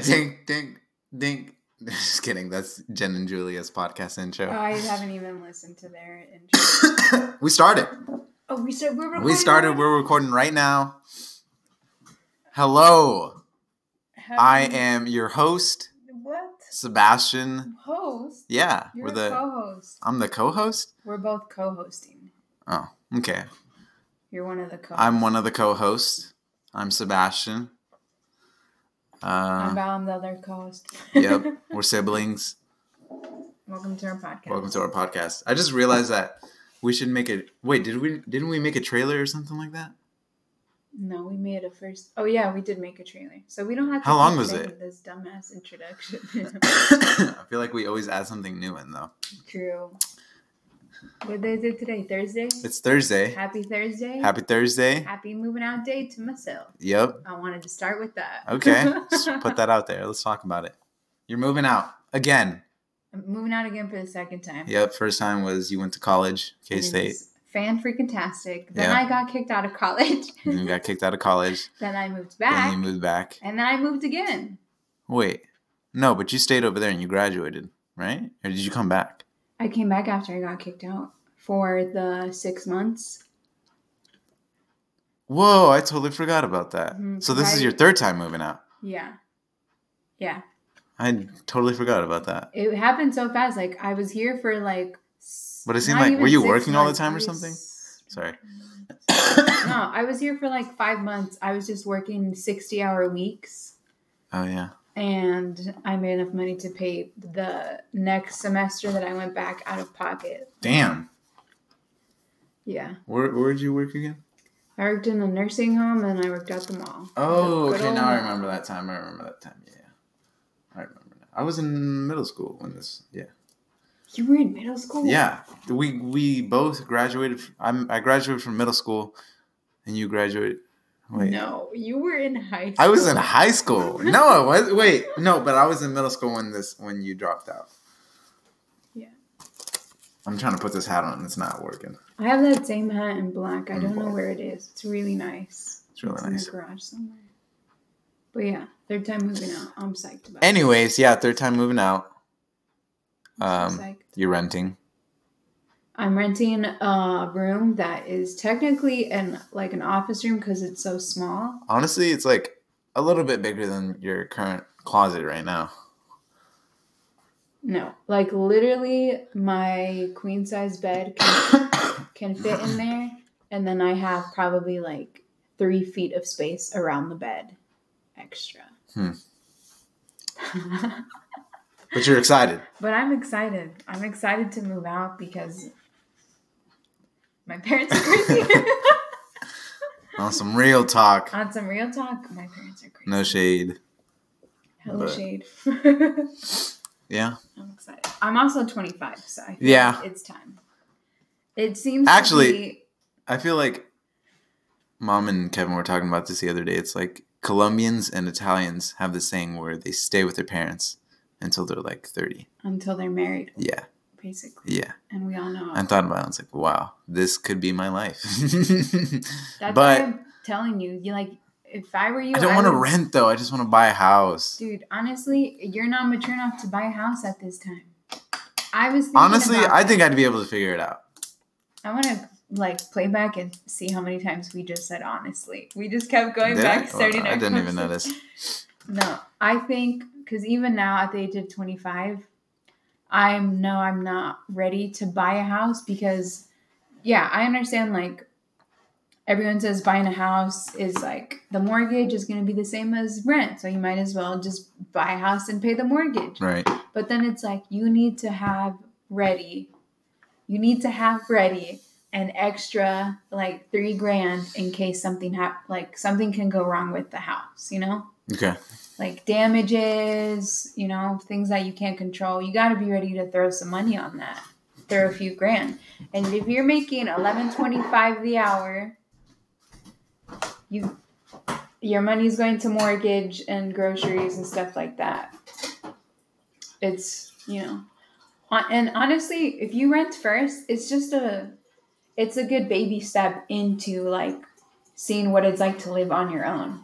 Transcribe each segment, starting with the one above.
dink, dink, dink. Just kidding. That's Jen and Julia's podcast intro. Oh, I haven't even listened to their intro. we started. oh, we started. We're We recording started. We're recording right now. Hello. I Happy- am your host, What? Sebastian. Host? Yeah, You're we're the. co-host. I'm the co-host. We're both co-hosting. Oh, okay. You're one of the co. I'm one of the co-hosts. I'm Sebastian. Uh, I'm the other co-host. yep, we're siblings. Welcome to our podcast. Welcome to our podcast. I just realized that we should make a wait. Did we? Didn't we make a trailer or something like that? No, we made a first. Oh yeah, we did make a trailer, so we don't have to. How long was it? This dumbass introduction. I feel like we always add something new in though. True. What day is it today? Thursday. It's Thursday. Happy Thursday. Happy Thursday. Happy moving out day to myself. Yep. I wanted to start with that. Okay. Put that out there. Let's talk about it. You're moving out again. I'm moving out again for the second time. Yep. First time was you went to college, K State. Fan freaking tastic. Then Yeah. I got kicked out of college. You got kicked out of college. then I moved Then back. you moved back. and then I moved again. Wait. No, but you stayed over there and you graduated, right? Or did you come back? I came back after I got kicked out for the six months. Whoa, I totally forgot about that. Mhm, So this is your third time moving out. Yeah. Yeah. I totally forgot about that. It happened so fast. Like I was here for like. But it seemed like- were you working all the time or something? Sorry. No, I was here for like five months. I was just working sixty hour weeks. Oh yeah. And I made enough money to pay the next semester that I went back out of pocket. Damn. Yeah. Where where did you work again? I worked in a nursing home and I worked at the mall. Oh, okay. Now I remember that time. I remember that time. Yeah, I remember. That. I was in middle school when this. Yeah. You were in middle school? Yeah. We we both graduated. I'm I graduated from middle school, and you graduated. Wait. No, you were in high school. I was in high school. No, I was. Wait, no, but I was in middle school when this when you dropped out. Yeah. I'm trying to put this hat on. and It's not working. I have that same hat in black. I In don't know where it is. It's really nice. It's really in nice. the garage somewhere. But yeah, third time moving out. I'm psyched about Anyways, yeah, third time moving out. I'm Um, so you're renting. I'm renting a room that is technically an like an office room because it's so small. Honestly, it's like a little bit bigger than your current closet right now. No, like literally, my queen size bed can, can fit in there, and then I have probably like three feet of space around the bed, extra. Hmm. But you're excited. but I'm excited. I'm excited to move out because my parents are crazy. On some real talk. On some real talk, my parents are crazy. No shade. Hella but- shade. Yeah. I'm excited. I'm also 25, so Yeah. like it's time. It seems Actually- to be, I feel like mom and Kevin were talking about this the other day. It's like Colombians and Italians have this saying where they stay with their parents until they're like 30. until they're married, Yeah. Basically. Yeah. And we all know. I thought about it. I was like, wow, this could be my life. That's but I'm telling you. You like, if I were you, I don't want to rent though. I just want to buy a house. Dude, honestly, you're not mature enough to buy a house at this time. I was thinking Honestly, I that. think I'd be able to figure it out. I want to like play back and see how many times we just said honestly. We just kept going Did back, starting. Well, I didn't even notice. No, I think because even now at the age of 25, I know I'm not ready to buy a house because, yeah, I understand like everyone says buying a house is like the mortgage is going to be the same as rent. So you might as well just buy a house and pay the mortgage. Right. But then it's like you need to have ready, you need to have ready an extra like three grand in case something hap- like something can go wrong with the house, you know? Okay. Like damages, you know, things that you can't control. You got to be ready to throw some money on that. Throw a few grand. And if you're making 11.25 the hour, you your money's going to mortgage and groceries and stuff like that. It's, you know, and honestly, if you rent first, it's just a it's a good baby step into like seeing what it's like to live on your own.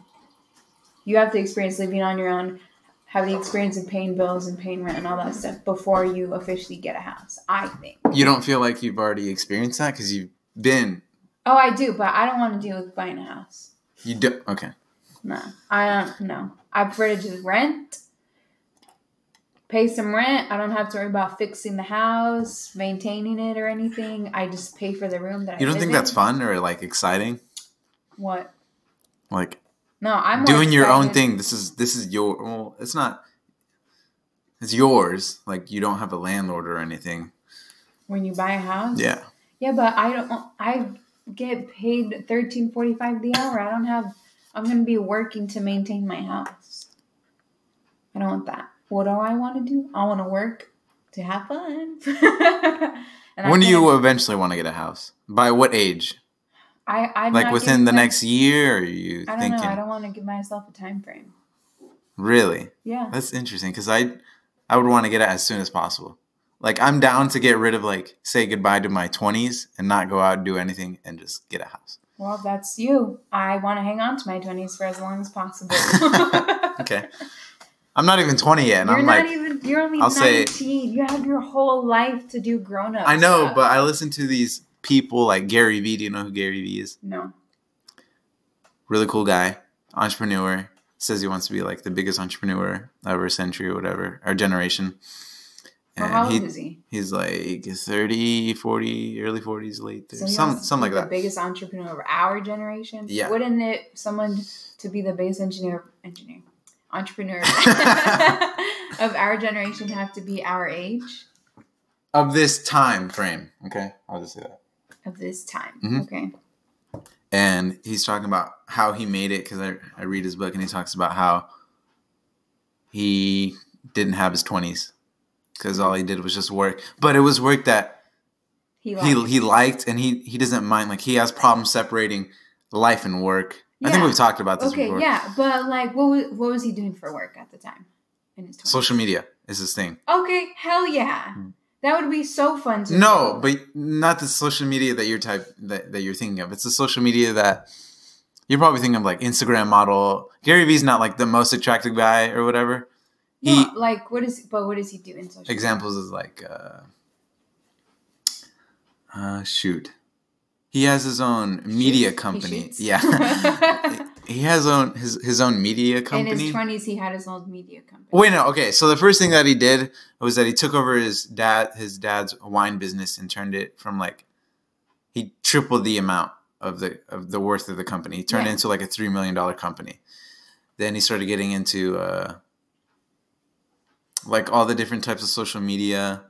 You have to experience living on your own, have the experience of paying bills and paying rent and all that stuff before you officially get a house. I think. You don't feel like you've already experienced that because you've been. Oh, I do, but I don't want to deal with buying a house. You do okay. No, I don't. No, I prefer to just rent, pay some rent. I don't have to worry about fixing the house, maintaining it, or anything. I just pay for the room that I. You don't live think in. that's fun or like exciting? What? Like No, I'm doing your own thing. This is this is your. Well, it's not. It's yours. Like you don't have a landlord or anything. when you buy a house. Yeah. Yeah, but I don't. I get paid thirteen forty five the hour. I don't have. I'm gonna be working to maintain my house. I don't want that. What do I want to do? I want to work to have fun. When do you eventually want to get a house? By what age? I I Like within the next year? You I don't thinking? know. I don't want to give myself a time frame. Really? Yeah. That's interesting because I, I would want to get it as soon as possible. Like I'm down to get rid of like say goodbye to my twenties and not go out and do anything and just get a house. Well, that's you. I want to hang on to my twenties for as long as possible. Okay. I'm not even twenty yet, and you're I'm not like, even. You're only I'll say- nineteen. you have your whole life to do grown up. I know, stuff. but I listen to these people like Gary Vee. Do you know who Gary Vee is? no. Really cool guy, entrepreneur. Says he wants to be like the biggest entrepreneur of our century or whatever, our generation. Well, how old he, is he? he's like 30, 40, early 40s, late 30s, So some, something like The that. biggest entrepreneur of our generation. Yeah. Wouldn't it someone to be the biggest engineer, engineer, entrepreneur of our generation have to be our age Of this time frame, okay? I'll just say that. Of this time? Mhm. Okay. and he's talking about how he made it because I, I read his book and he talks about how he didn't have his 20s because all he did was just work but it was work that He he, liked. he liked and he, he doesn't mind like he has problems separating life and work i think we've talked about this okay, before yeah, but like, what was what was he doing for work at the time? In his 20s? social media is his thing Okay, hell yeah, Hmm. That would be so fun to no do. but not the social media that you're type that, that you're thinking of. It's the social media that you're probably thinking of like instagram model. Gary vee's not like the most attractive guy or whatever. He No, like what is but what does he do in social? examples is like uh uh shoot. He has his own media? He company. yeah he has own his his own media company. In his twenties, he had his own media company. wait no okay so the first thing that he did was that he took over his dad his dad's wine business and turned it from like he tripled the amount of the of the worth of the company he turned it into like a three million dollar company then he started getting into uh like all the different types of social media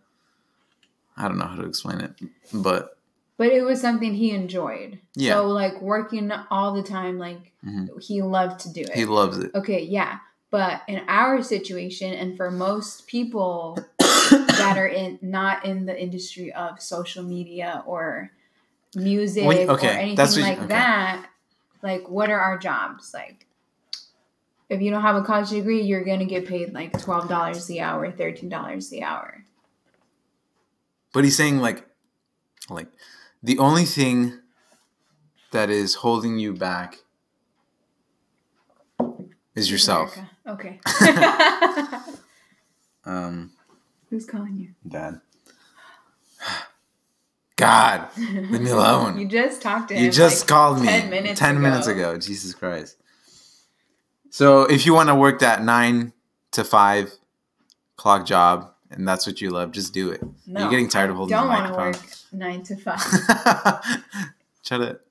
i don't know how to explain it but But it was something he enjoyed. Yeah. So like working all the time, like Mhm. he loved to do it. he loves it okay, yeah. But in our situation, and for most people that are in not in the industry of social media or music When- okay, or anything what you- like okay. that, like what are our jobs? Like if you don't have a college degree, you're gonna get paid like twelve dollars the hour, thirteen dollars the hour. but he's saying like like the only thing that is holding you back is yourself America. Okay. um Who's calling you? dad god leave me alone You just talked to him. You just like, called me 10 minutes 10 ago. minutes ago. Jesus Christ. So if you want to work that nine to five clock job and that's what you love, just do it. No, You're getting tired of holding I don't the want to microphone. work nine to five. Shut it.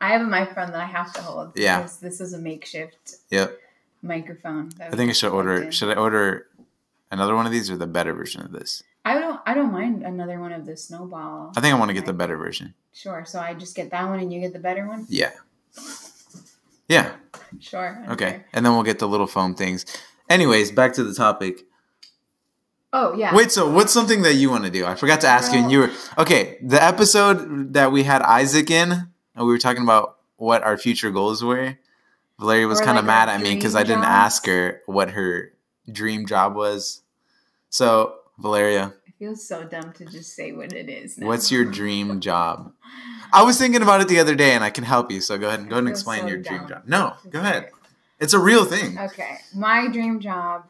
I have a microphone that I have to hold. Yeah. Because this is a makeshift Yep. microphone. I think I should order in. should I order another one of these or the better version of this? I don't. I don't mind another one of the snowball. I think I want to get the better version. Sure. So I just get that one, and you get the better one. Yeah. Yeah. Sure. Okay. care. And then we'll get the little foam things. Anyways, back to the topic. Oh yeah. Wait, so what's something that you want to do? I forgot to ask you, and you were okay. The episode that we had Isaac in, and we were talking about what our future goals were. Valeria was kind of like mad at me because I didn't ask her what her dream job was. So, Valeria, It feels so dumb to just say what it is. Now. what's your dream job? I was thinking about it the other day, and I can help you. So go ahead and go ahead and explain so your dream job. No, go ahead. It's a real thing. Okay, my dream job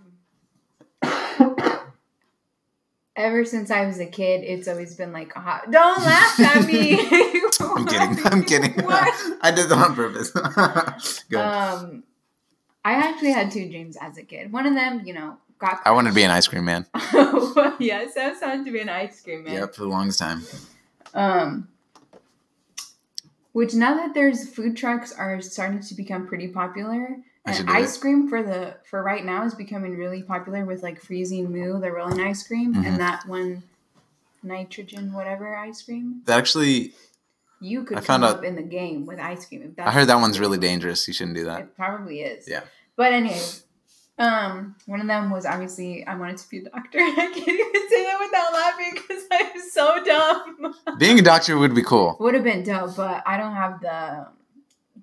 Ever since I was a kid, it's always been like a hot. Don't laugh at me. I'm kidding. I'm kidding. What? I did that on purpose. Go. Um, I actually had two dreams as a kid. One of them, you know, got. I wanted to be an ice cream man. yes, I wanted to be an ice cream man. Yep, for the longest time. Um, which now that there's food trucks are starting to become pretty popular, and ice cream for the for right now is becoming really popular with like freezing moo, the rolling ice cream, Mhm. and that one nitrogen whatever ice cream. That actually, You could I found up out- in the game with ice cream. If I heard that one's really dangerous. You shouldn't do that. It probably is. Yeah. But anyways, um, one of them was obviously I wanted to be a doctor. I can't even say that without laughing because I'm so dumb. Being a doctor would be cool. Would have been dope, but I don't have the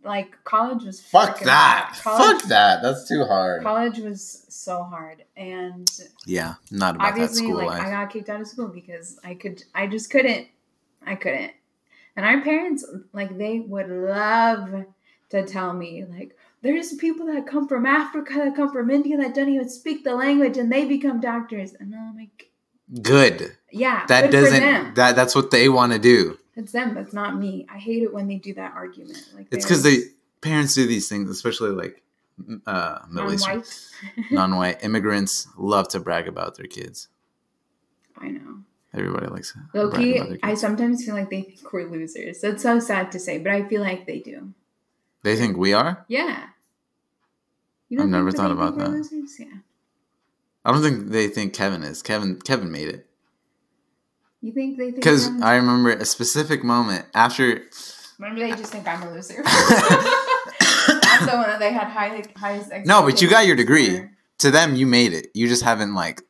like college was Fuck that. College, Fuck that. That's too hard. college was so hard, and Yeah, not about that school like life. I got kicked out of school because I could, I just couldn't, I couldn't. And our parents, like, they would love to tell me, like, there's people that come from Africa, that come from India, that don't even speak the language, and they become doctors. And I'm like, Good. yeah, That good doesn't. That that's what they want to do. It's them. That's not me. I hate it when they do that argument. Like, It's because they parents do these things, especially like uh, Middle Eastern, non-white. non-white immigrants love to brag about their kids. I know. Everybody likes to Low brag key, about their I sometimes feel like they think we're losers. That's so sad to say, but I feel like they do. They think we are. Yeah. You I've never thought about that. Losers? Yeah. I don't think they think Kevin is. Kevin Kevin made it You think they think? because I remember a specific moment after. Remember, they just think I'm a loser. The one that they had high, highest. No, but you got your degree. to them, you made it. You just haven't like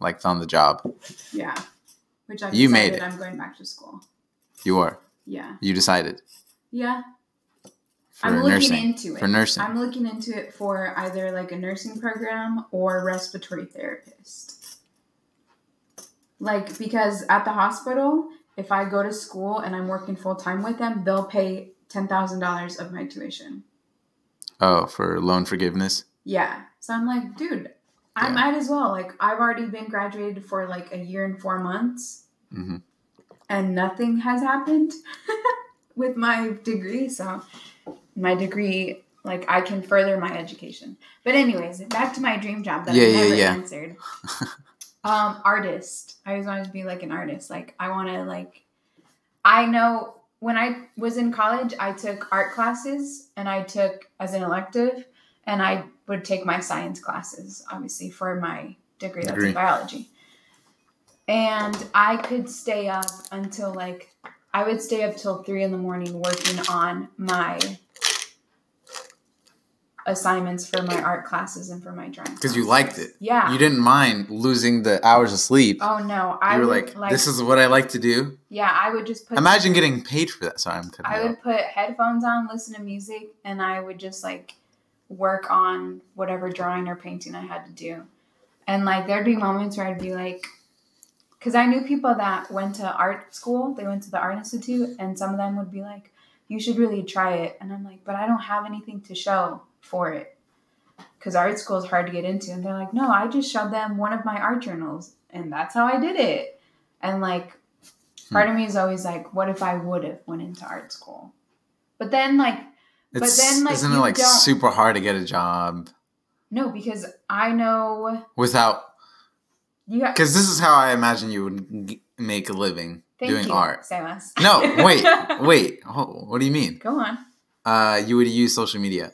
like found the job. Yeah. Which I've You made it. I'm going back to school. You are. Yeah. You decided Yeah. for I'm looking nursing. into it. For nursing. I'm looking into it for either like a nursing program or respiratory therapist. Like because at the hospital, if I go to school and I'm working full time with them, they'll pay ten thousand dollars of my tuition. oh, for loan forgiveness. Yeah. So I'm like, dude, I Yeah. might as well. Like I've already been graduated for like a year and four months hmm and nothing has happened with my degree. So my degree, like I can further my education. But anyways, back to my dream job that Yeah, I yeah, never yeah. answered. um, artist. I always wanted to be like an artist. Like I want to like. I know when I was in college, I took art classes and I took as an elective, and I would take my science classes, obviously for my degree. That's Degree. in biology. And I could stay up until like I would stay up till three in the morning working on my assignments for my art classes and for my drawing. Because you liked it. Yeah. You didn't mind losing the hours of sleep. Oh no, I you were would like, "This is what I like to do." yeah. I would just put. Imagine getting paid for that. Sorry, I'm. I would put headphones on, listen to music, and I would just like work on whatever drawing or painting I had to do. And like there'd be moments where I'd be like, because I knew people that went to art school, they went to the art institute, and some of them would be like, "You should really try it," and I'm like, "But I don't have anything to show for it." Because art school is hard to get into, and they're like, "No, I just showed them one of my art journals, and that's how I did it." And like, part of me is always like, "What if I would have went into art school?" But then, like, but It's, then, like, isn't it like super hard to get a job no, because I know without? you. Because this is how I imagine you would make a living thank doing you, art. Samus. No, wait, wait. Oh, what do you mean? Go on. Uh, you would use social media.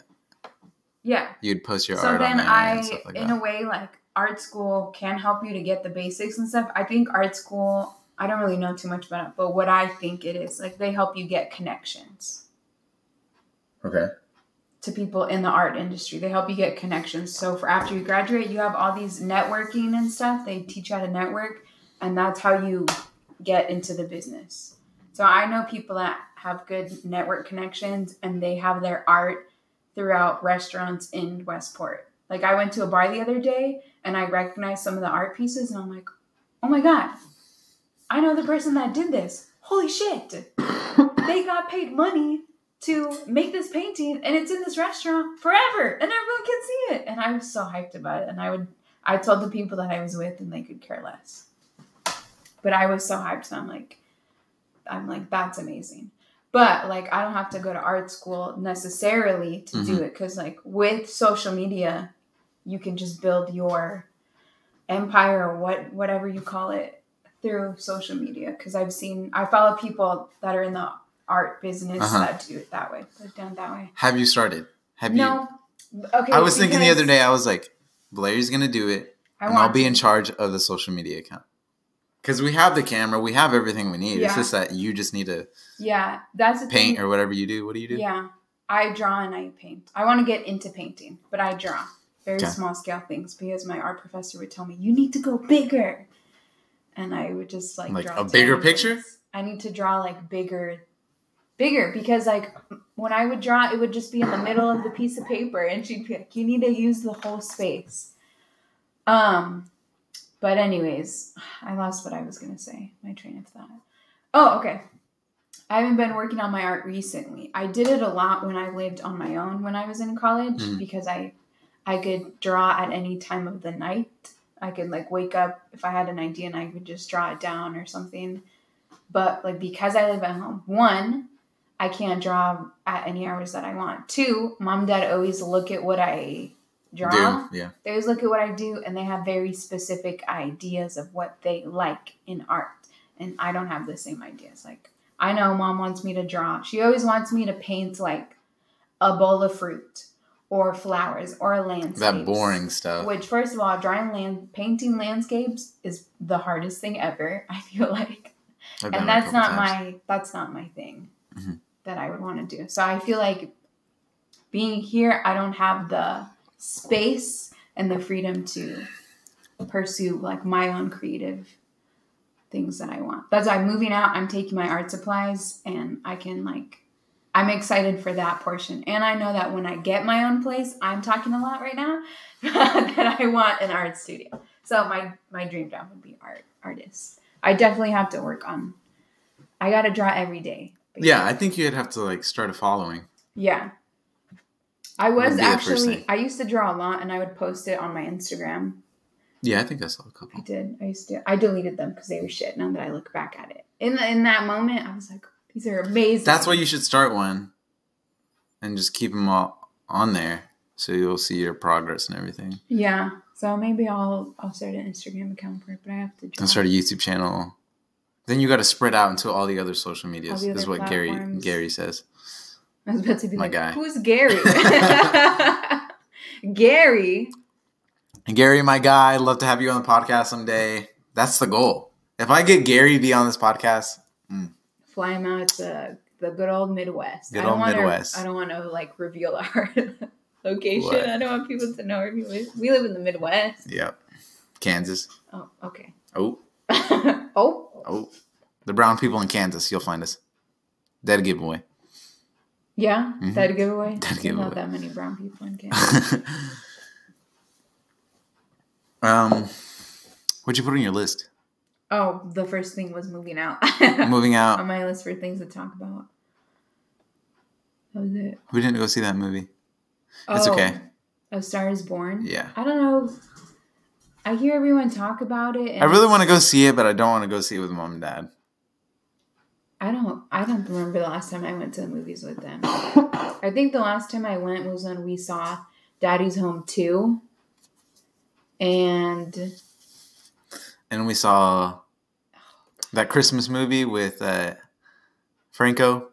Yeah. You'd post your art. so art then I, like in that. a way, like art school can help you to get the basics and stuff. I think art school. I don't really know too much about it, but what I think it is, like they help you get connections okay. to people in the art industry. They help you get connections. So for after you graduate, you have all these networking and stuff. They teach you how to network, and that's how you get into the business. So I know people that have good network connections and they have their art throughout restaurants in Westport. Like I went to a bar the other day and I recognized some of the art pieces and I'm like, "Oh my god. I know the person that did this. Holy shit. they got paid money to make this painting and it's in this restaurant forever and everyone can see it." And I was so hyped about it and I would I told the people that I was with, and they could care less. But I was so hyped, so I'm like, I'm like, that's amazing. But like, I don't have to go to art school necessarily to do Mhm. it because like with social media, you can just build your empire or what whatever you call it through social media. Because I've seen, I follow people that are in the art business Uh-huh. that do it that way, down that way. Have you started? Have you? No, okay. I was thinking the other day. I was like, Blair's gonna do it, I and I'll be to. in charge of the social media account. Because we have the camera, we have everything we need. It's just that you just need to Yeah, that's paint or whatever you do. What do you do? Yeah, I draw and I paint. I want to get into painting, but I draw very Okay. small scale things because my art professor would tell me you need to go bigger, and I would just like Like draw a bigger picture? I need to draw like bigger, bigger because like when I would draw, it would just be in the middle of the piece of paper, and she'd be like, "You need to use the whole space." Um, but anyways, I lost what I was gonna say. My train of thought. Oh, okay. I haven't been working on my art recently. I did it a lot when I lived on my own when I was in college Mhm. because I I could draw at any time of the night. I could like wake up if I had an idea and I could just draw it down or something. But like because I live at home, one, I can't draw at any hours that I want. Two, mom and dad always look at what I draw Do yeah. they always look at what I do and they have very specific ideas of what they like in art. And I don't have the same ideas. Like, I know mom wants me to draw. She always wants me to paint like a bowl of fruit or flowers or a landscape. That boring stuff. Which, first of all, drawing land, painting landscapes is the hardest thing ever. I feel like and that's not times. my that's not my thing Mhm. that I would want to do. So I feel like being here, I don't have the space and the freedom to pursue like my own creative things that I want. That's why I'm moving out, I'm taking my art supplies and I can like I'm excited for that portion. And I know that when I get my own place, I'm talking a lot right now, that I want an art studio. So my my dream job would be art artist. I definitely have to work on I gotta draw every day. Yeah, I think you'd have to like start a following. Yeah. I was Would be the first actually. I used to draw a lot and I would post it on my Instagram. Yeah, I think I saw a couple. I did. I used to I deleted them because they were shit now that I look back at it. In the, in that moment I was like, these are amazing. That's why you should start one, and just keep them all on there, so you'll see your progress and everything. Yeah. So maybe I'll I'll start an Instagram account for it, but I have to draw. And start a YouTube channel. Then you got to spread out into all the other social medias. the This is other what Gary. Gary says. I was about to be My like, guy. who's Gary? Gary. Gary, my guy, I'd love to have you on the podcast someday. That's the goal. If I get Gary to be on this podcast, mm. fly him out to the good old Midwest. Good I don't old want Midwest. To, I don't want to like reveal our location. What? I don't want people to know where we live. We live in the Midwest. yep, Kansas. Oh, okay. Oh, oh, oh, the brown people in Kansas. You'll find us. Dead giveaway. Yeah. Mhm. That giveaway. There's giveaway. Not that many brown people in Canada. um, what'd you put on your list? oh, the first thing was moving out. Moving out. on my list for things to talk about. That was it. We didn't go see that movie. It's Oh, okay. A Star Is Born. Yeah. I don't know. I hear everyone talk about it. I really want to go see it, but I don't want to go see it with mom and dad. I don't. I don't remember the last time I went to the movies with them. I think the last time I went was when we saw Daddy's Home Two, and And we saw that Christmas movie with uh, Franco.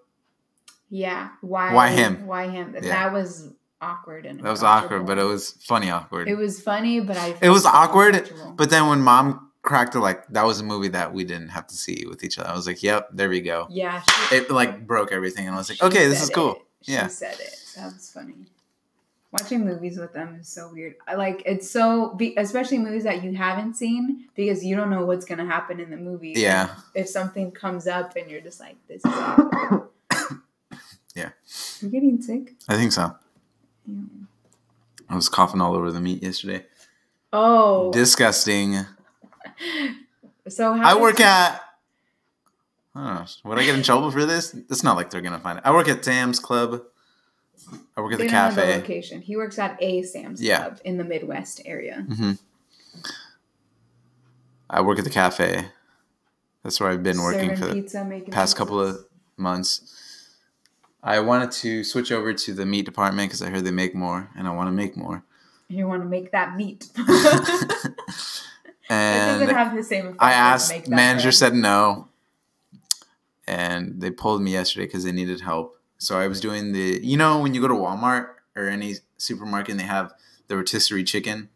yeah, why Why him? Why him? Yeah. That was awkward and That was awkward, but it was funny awkward. it was funny, but I It was awkward. But then when mom cracked it, like that was a movie that we didn't have to see with each other. I was like, "Yep, there we go." yeah, she, It like broke everything, and I was like, "Okay, this is cool." it. She Yeah. said it. That was funny. Watching movies with them is so weird. I like it's so, especially movies that you haven't seen because you don't know what's gonna happen in the movie. Yeah, if something comes up and you're just like, this is awkward. Yeah. You're getting sick? I think so. Yeah. I was coughing all over the meat yesterday. Oh. Disgusting. So how I work at. I. Would I get in trouble for this? It's not like they're gonna find it. I work at Sam's Club. I work at They the don't have the cafe. location. He works at a Sam's Yeah. Club in the Midwest area. hmm I work at the cafe. That's where I've been working Serving for the pizza, past couple of months. I wanted to switch over to the meat department because I heard they make more, and I want to make more. You want to make that meat. it doesn't have the same effect. I asked, manager said no, and they pulled me yesterday because they needed help. So I was doing the, you know, when you go to Walmart or any supermarket, and they have the rotisserie chicken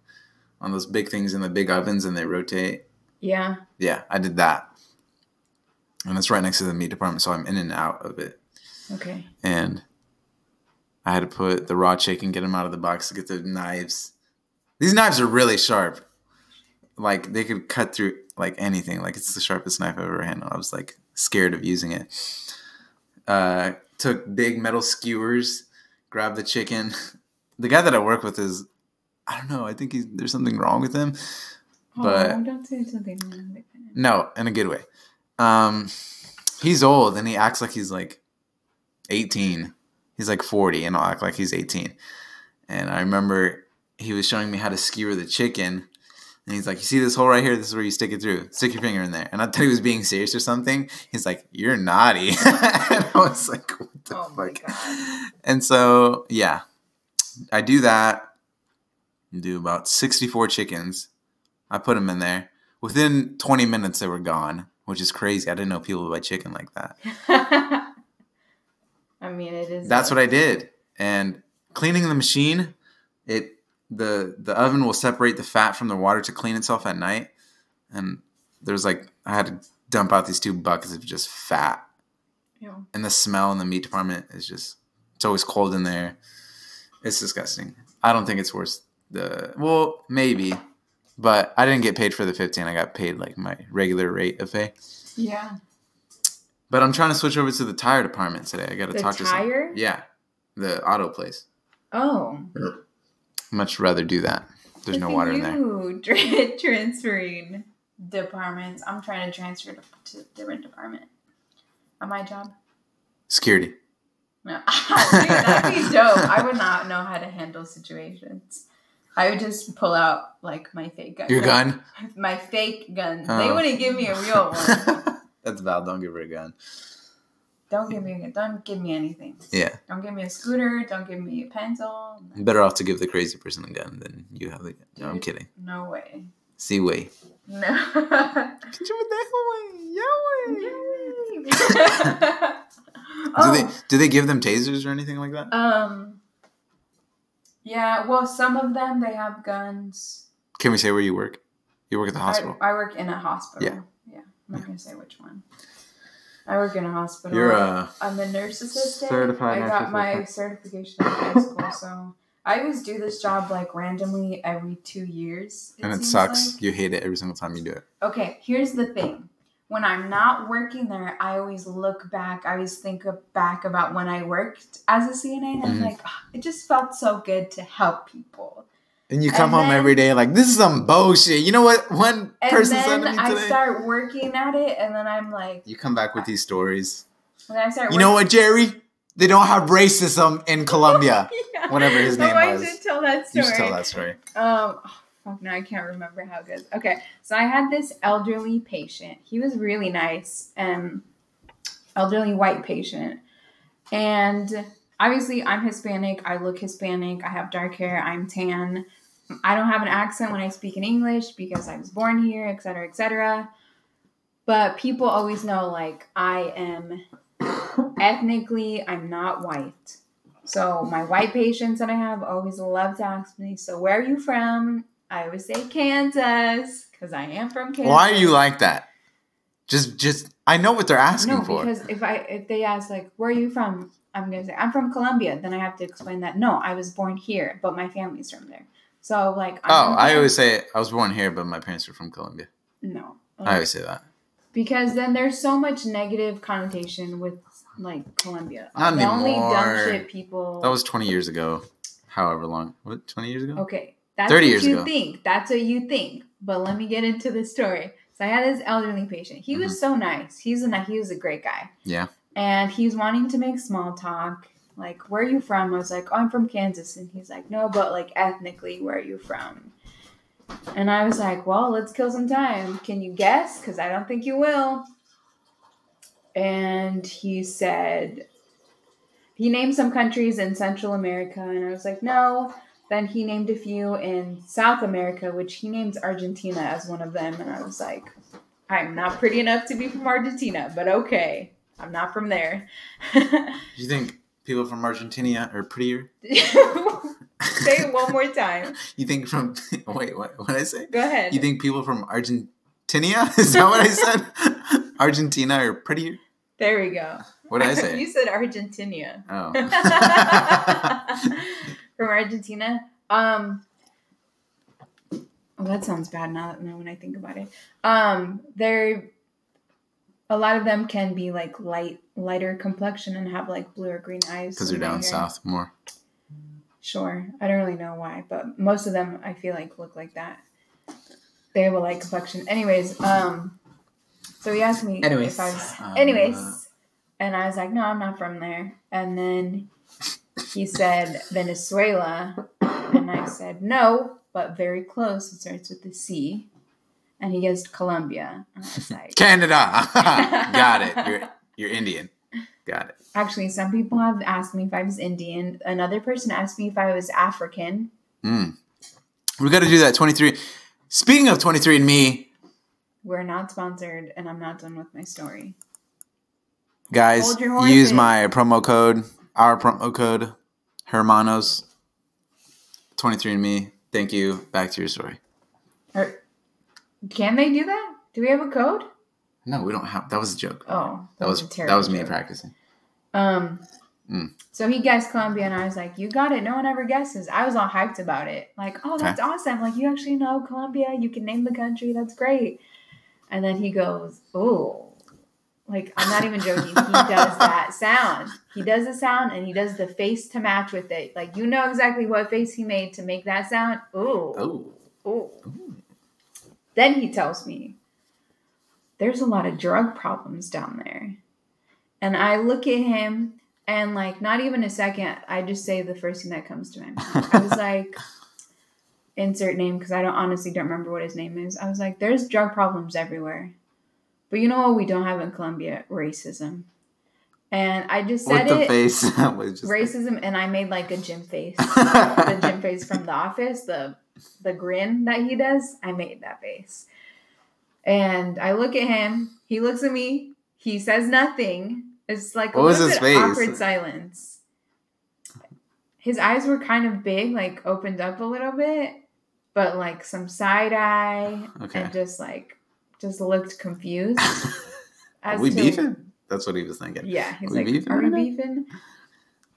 on those big things in the big ovens, and they rotate. Yeah. Yeah, I did that, and it's right next to the meat department, so I'm in and out of it. Okay. and I had to put the raw chicken, get them out of the box to get the knives. These knives are really sharp. Like they could cut through like anything. Like it's the sharpest knife I've ever handled. I was like scared of using it. Uh, took big metal skewers, grabbed the chicken. The guy that I work with is, I don't know. I think he's there's something wrong with him. But- oh, don't say something wrong with it. No, in a good way. Um, he's old and he acts like he's like 18. He's like 40 and I'll act like he's 18. And I remember he was showing me how to skewer the chicken. And he's like, You see this hole right here? This is where you stick it through. Stick your finger in there. And I thought he was being serious or something. He's like, You're naughty. and I was like, What the Oh fuck? And so, yeah, I do that. Do about 64 chickens. I put them in there. Within 20 minutes, they were gone, which is crazy. I didn't know people would buy chicken like that. I mean, it is. That's what I did. And cleaning the machine, it the the oven will separate the fat from the water to clean itself at night. And there's like I had to dump out these two buckets of just fat. Yeah. And the smell in the meat department is just it's always cold in there. It's disgusting. I don't think it's worth the well, maybe. But I didn't get paid for the 15. I got paid like my regular rate of pay. Yeah. But I'm trying to switch over to the tire department today. I got to talk to some. tire? Yeah. The auto place. Oh. Much rather do that. There's no water in there. tra- transferring departments. I'm trying to transfer to, to different department. On my job. Security. No. Dude, that'd be dope. I would not know how to handle situations. I would just pull out like my fake gun. Your gun? My fake gun. They Oh. wouldn't give me a real one. That's Val. Don't give her a gun. Don't give me a don't give me anything. Yeah. Don't give me a scooter. Don't give me a pencil. Better off to give the crazy person a gun than you have the gun. No, I'm kidding. No way. See way. No. Get you with that way. Do oh, they do they give them tasers or anything like that? um. Yeah, well, some of them they have guns. Can we say where you work? You work at the hospital. I, I work in a hospital. Yeah. Yeah. I'm not gonna say which one. I work in a hospital. You're a I'm a nurse assistant. Certified I nurse got my assistant. certification in high school, so I always do this job like randomly every two years. and it sucks. like. You hate it every single time you do it. Okay, here's the thing. When I'm not working there, I always look back. I always think of back about when I worked as a CNA, and I'm Mhm. like, "Ah, it just felt so good to help people. And you come And home then- every day like this is some bullshit. You know what? One And person to me I start working at it, and then I'm like, you come back with these stories. when I start, You know what, Jerry? They don't have racism in Colombia. yeah. Whatever his Oh, name I was. should tell that story. You should tell that story. Um, oh, fuck, no, I can't remember how it goes. Okay, so I had this elderly patient. He was really nice, um, elderly white patient, and obviously I'm Hispanic. I look Hispanic. I have dark hair. I'm tan. I don't have an accent when I speak in English because I was born here, etc., cetera, etc. Cetera. But people always know, like, I am ethnically, I'm not white. So my white patients that I have always love to ask me, so where are you from? I always say Kansas because I am from Kansas. Why are you like that? Just, just. I know what they're asking No, for. because if I if they ask like where are you from, I'm gonna say I'm from Colombia. Then I have to explain that no, I was born here, but my family's from there. So like I'm oh, I always say I was born here, but my parents are from Colombia. no. I always say that. because then there's so much negative connotation with like Colombia. Not the only anymore. dumb shit people. That was 20 years ago. However long. What? 20 years ago? Okay, that's 30 what years you ago. think. That's what you think. But let me get into the story. So I had this elderly patient. He Mm-hmm. was so nice. He's a he was a great guy. Yeah. And he was wanting to make small talk. Like, where are you from? I was like, oh, I'm from Kansas. And he's like, no, but like ethnically, where are you from? And I was like, well, let's kill some time. Can you guess? Because I don't think you will. And he said, he named some countries in Central America. And I was like, no. Then he named a few in South America, which he named Argentina as one of them. And I was like, I'm not pretty enough to be from Argentina, but okay. I'm not from there. Do you think people from Argentina are prettier? Say it one more time. You think from wait, what what did I say? Go ahead. You think people from Argentina? Is that what I said? Argentina are prettier? There we go. What did I say? you said Argentina. Oh. from Argentina. Um Oh, that sounds bad now, that now when I think about it. Um they're a lot of them can be like light lighter complexion and have like blue or green eyes. Because they're down hair. south more. Sure. I don't really know why, but most of them I feel like look like that. They have a light complexion. Anyways, um so he asked me Anyways, if I was uh, anyways. and I was like, No, I'm not from there. And then he said Venezuela. And I said, No, but very close. It starts with the C. And he guessed Colombia. And like Canada. Got it. You're you're Indian. Got it. Actually, some people have asked me if I was Indian. Another person asked me if I was African. Mm. We got to do that. Twenty three. Speaking of twenty three and me, We're not sponsored, and I'm not done with my story. guys, Hold your horses. use my promo code. Our promo code, Hermanos. Twenty three and me. Thank you. Back to your story. Or can they do that? Do we have a code? No, we don't have. That was a joke. Oh, that was a that was me joke. practicing. Um, Mm. so he guessed Colombia, and I was like, "You got it. No one ever guesses." I was all hyped about it, like, "Oh, that's awesome! Like, you actually know Colombia. You can name the country. That's great." And then he goes, "Oh." Like I'm not even joking. He does that sound. He does the sound and he does the face to match with it. Like you know exactly what face he made to make that sound. Ooh. Oh. Ooh. Then he tells me there's a lot of drug problems down there. And I look at him and like not even a second, I just say the first thing that comes to my mind. I was like, insert name because I don't honestly don't remember what his name is. I was like, there's drug problems everywhere. But you know what we don't have in Colombia? Racism. And I just said With the it face was just racism and I made like a Jim face. the Jim face from the office, the the grin that he does, I made that face. And I look at him, he looks at me, he says nothing. It's like a What was his face? awkward silence. His eyes were kind of big, like opened up a little bit, but like some side eye Okay. and just like just looked confused. As we to- beefing? That's what he was thinking. yeah, he's Are like, beefing "Are we right now?" beefing?"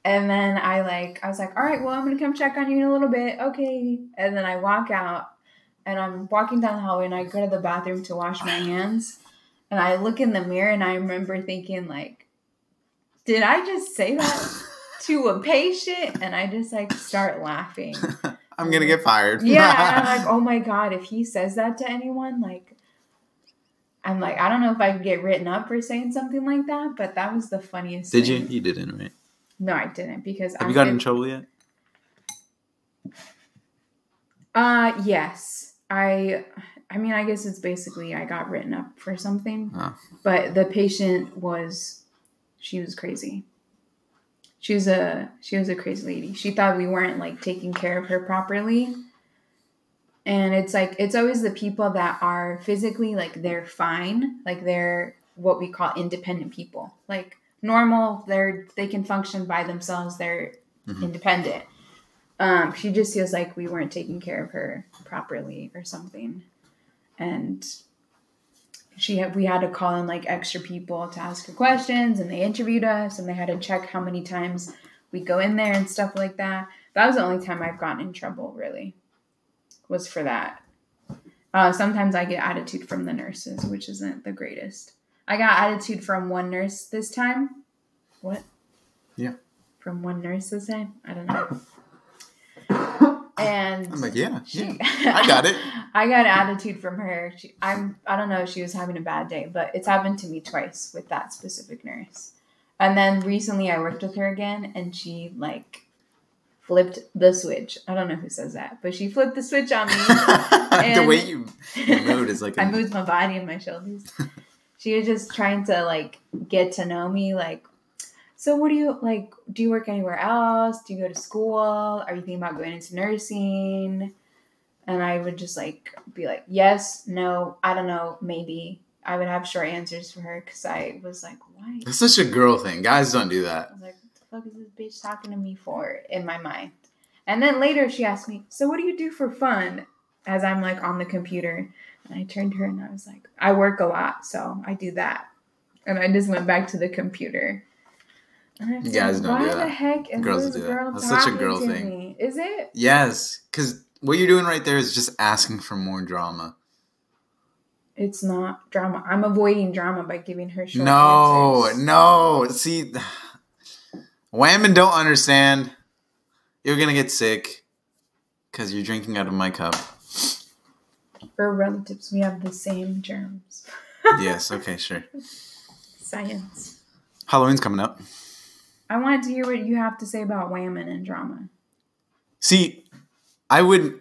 And then I like, I was like, "All right, well, I'm gonna come check on you in a little bit, okay?" And then I walk out, and I'm walking down the hallway, and I go to the bathroom to wash my hands, and I look in the mirror, and I remember thinking, like, "Did I just say that to a patient?" And I just like start laughing. I'm gonna get fired. Yeah, and I'm like, oh my god, if he says that to anyone, like, I'm like, I don't know if I could get written up for saying something like that, but that was the funniest. Did you? thing. You didn't, right? No, I didn't because Have I you gotten in trouble yet? Uh, yes, I. I mean, I guess it's basically I got written up for something, Oh. but the patient was, she was crazy. She was a she was a crazy lady. She thought we weren't like taking care of her properly. And it's like it's always the people that are physically like they're fine, like they're what we call independent people. Like normal, they're they can function by themselves, they're Mhm. independent. Um, she just feels like we weren't taking care of her properly or something. And she had we had to call in like extra people to ask her questions and they interviewed us and they had to check how many times we go in there and stuff like that. That was the only time I've gotten in trouble really. Was for that. Uh, sometimes I get attitude from the nurses, which isn't the greatest. I got attitude from one nurse this time. What? Yeah. From one nurse this time? I don't know. And I'm like, yeah, she, yeah. I got it. I got attitude from her. She, I'm. I don't know. if She was having a bad day, but it's happened to me twice with that specific nurse. And then recently, I worked with her again, and she like flipped the switch. I don't know who says that, but she flipped the switch on me. the way you, you moved is like a- I moved my body and my shoulders. she was just trying to like get to know me, like. So what do you like? Do you work anywhere else? Do you go to school? Are you thinking about going into nursing? And I would just like be like, yes, no, I don't know, maybe. I would have short answers for her because I was like, why? That's such a girl thing. Guys don't do I that. was like, fuck is this bitch talking to me for in my mind? And then later she asked me, so what do you do for fun? As I'm like on the computer. And I turned to her and I was like, I work a lot, so I do that. And I just went back to the computer. And I was You guys like, don't do Why that. the heck is Girls this do that. girl That's such a girl to thing. me? Is it? Yes, because what you're doing right there is just asking for more drama. It's not drama. I'm avoiding drama by giving her short no, answers. no. See, women don't understand. You're gonna get sick because you're drinking out of my cup. We're relatives. We have the same germs. yes. Okay. Sure. Science. Halloween's coming up. I wanted to hear what you have to say about women and drama. See, I wouldn't.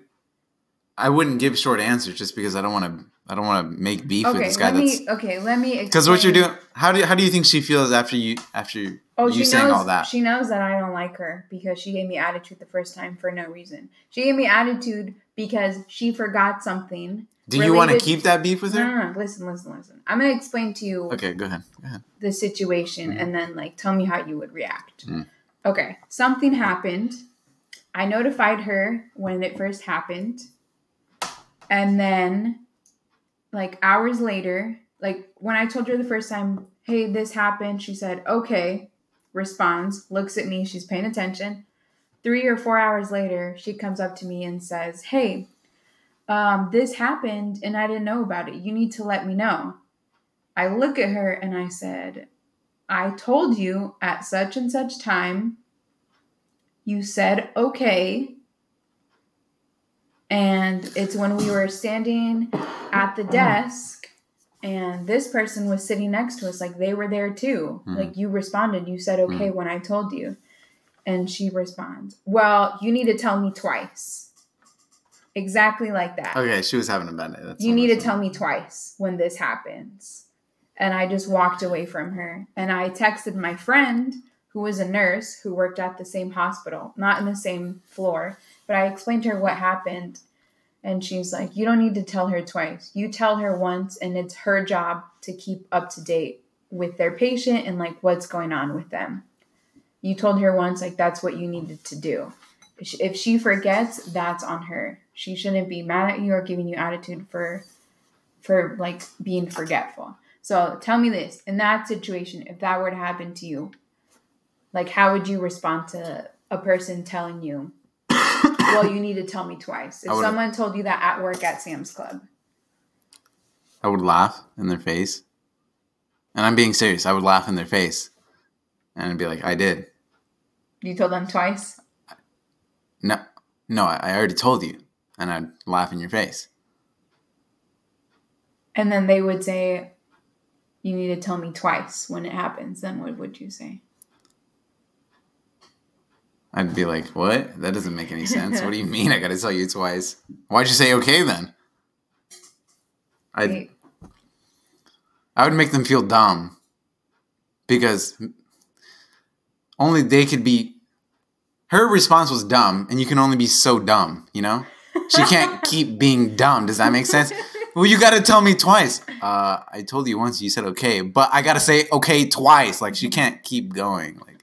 I wouldn't give short answers just because I don't want to. I don't want to make beef with this guy. let That's me. Okay, let me. because what you're doing. How do you, how do you think she feels after you after Oh, you saying knows. all that? She knows that I don't like her because she gave me attitude the first time for no reason. She gave me attitude because she forgot something. do you want to keep that beef with her? no, no. Listen, listen, listen. I'm gonna explain to you Okay, go ahead. Go ahead. the situation Mhm. and then like tell me how you would react. Mm. Okay, something happened. I notified her when it first happened. And then like hours later, like when I told her the first time, "Hey, this happened." She said, "Okay." Responds, looks at me, she's paying attention. 3 or 4 hours later, she comes up to me and says, "Hey, um, this happened and I didn't know about it. You need to let me know." I look at her and I said, I told you at such and such time, you said okay. And it's when we were standing at the desk and this person was sitting next to us, like they were there too. Mhm. Like you responded, you said okay when I told you. And she responds, Well, you need to tell me twice. Exactly like that Okay, she was having a bad day. That's you need to tell me twice when this happens. And I just walked away from her. And I texted my friend, who was a nurse who worked at the same hospital, not in the same floor, but I explained to her what happened. And she's like, You don't need to tell her twice. You tell her once, and it's her job to keep up to date with their patient and like what's going on with them. You told her once, like, that's what you needed to do. If she- forgets, that's on her. She shouldn't be mad at you or giving you attitude for for like being forgetful. So tell me this: in that situation, if that were to happen to you, like how would you respond to a person telling you, "Well, you need to tell me twice"? If someone told you that at work at Sam's Club, I would laugh in their face. And I'm being serious. I would laugh in their face. And I'd be like, I did. you told them twice. No, no, I, I already told you. And I'd laugh in your face. And then they would say, You need to tell me twice when it happens. Then what would you say? I'd be like, what? That doesn't make any sense. what do you mean I gotta tell you twice? Why'd you say okay then? I'd, I would make them feel dumb. Because only they could be. Her response was dumb, and you can only be so dumb, you know? She can't keep being dumb. Does that make sense? Well, you gotta tell me twice. Uh, I told you once, you said okay, but I gotta say okay twice. Like, she can't keep going. Like,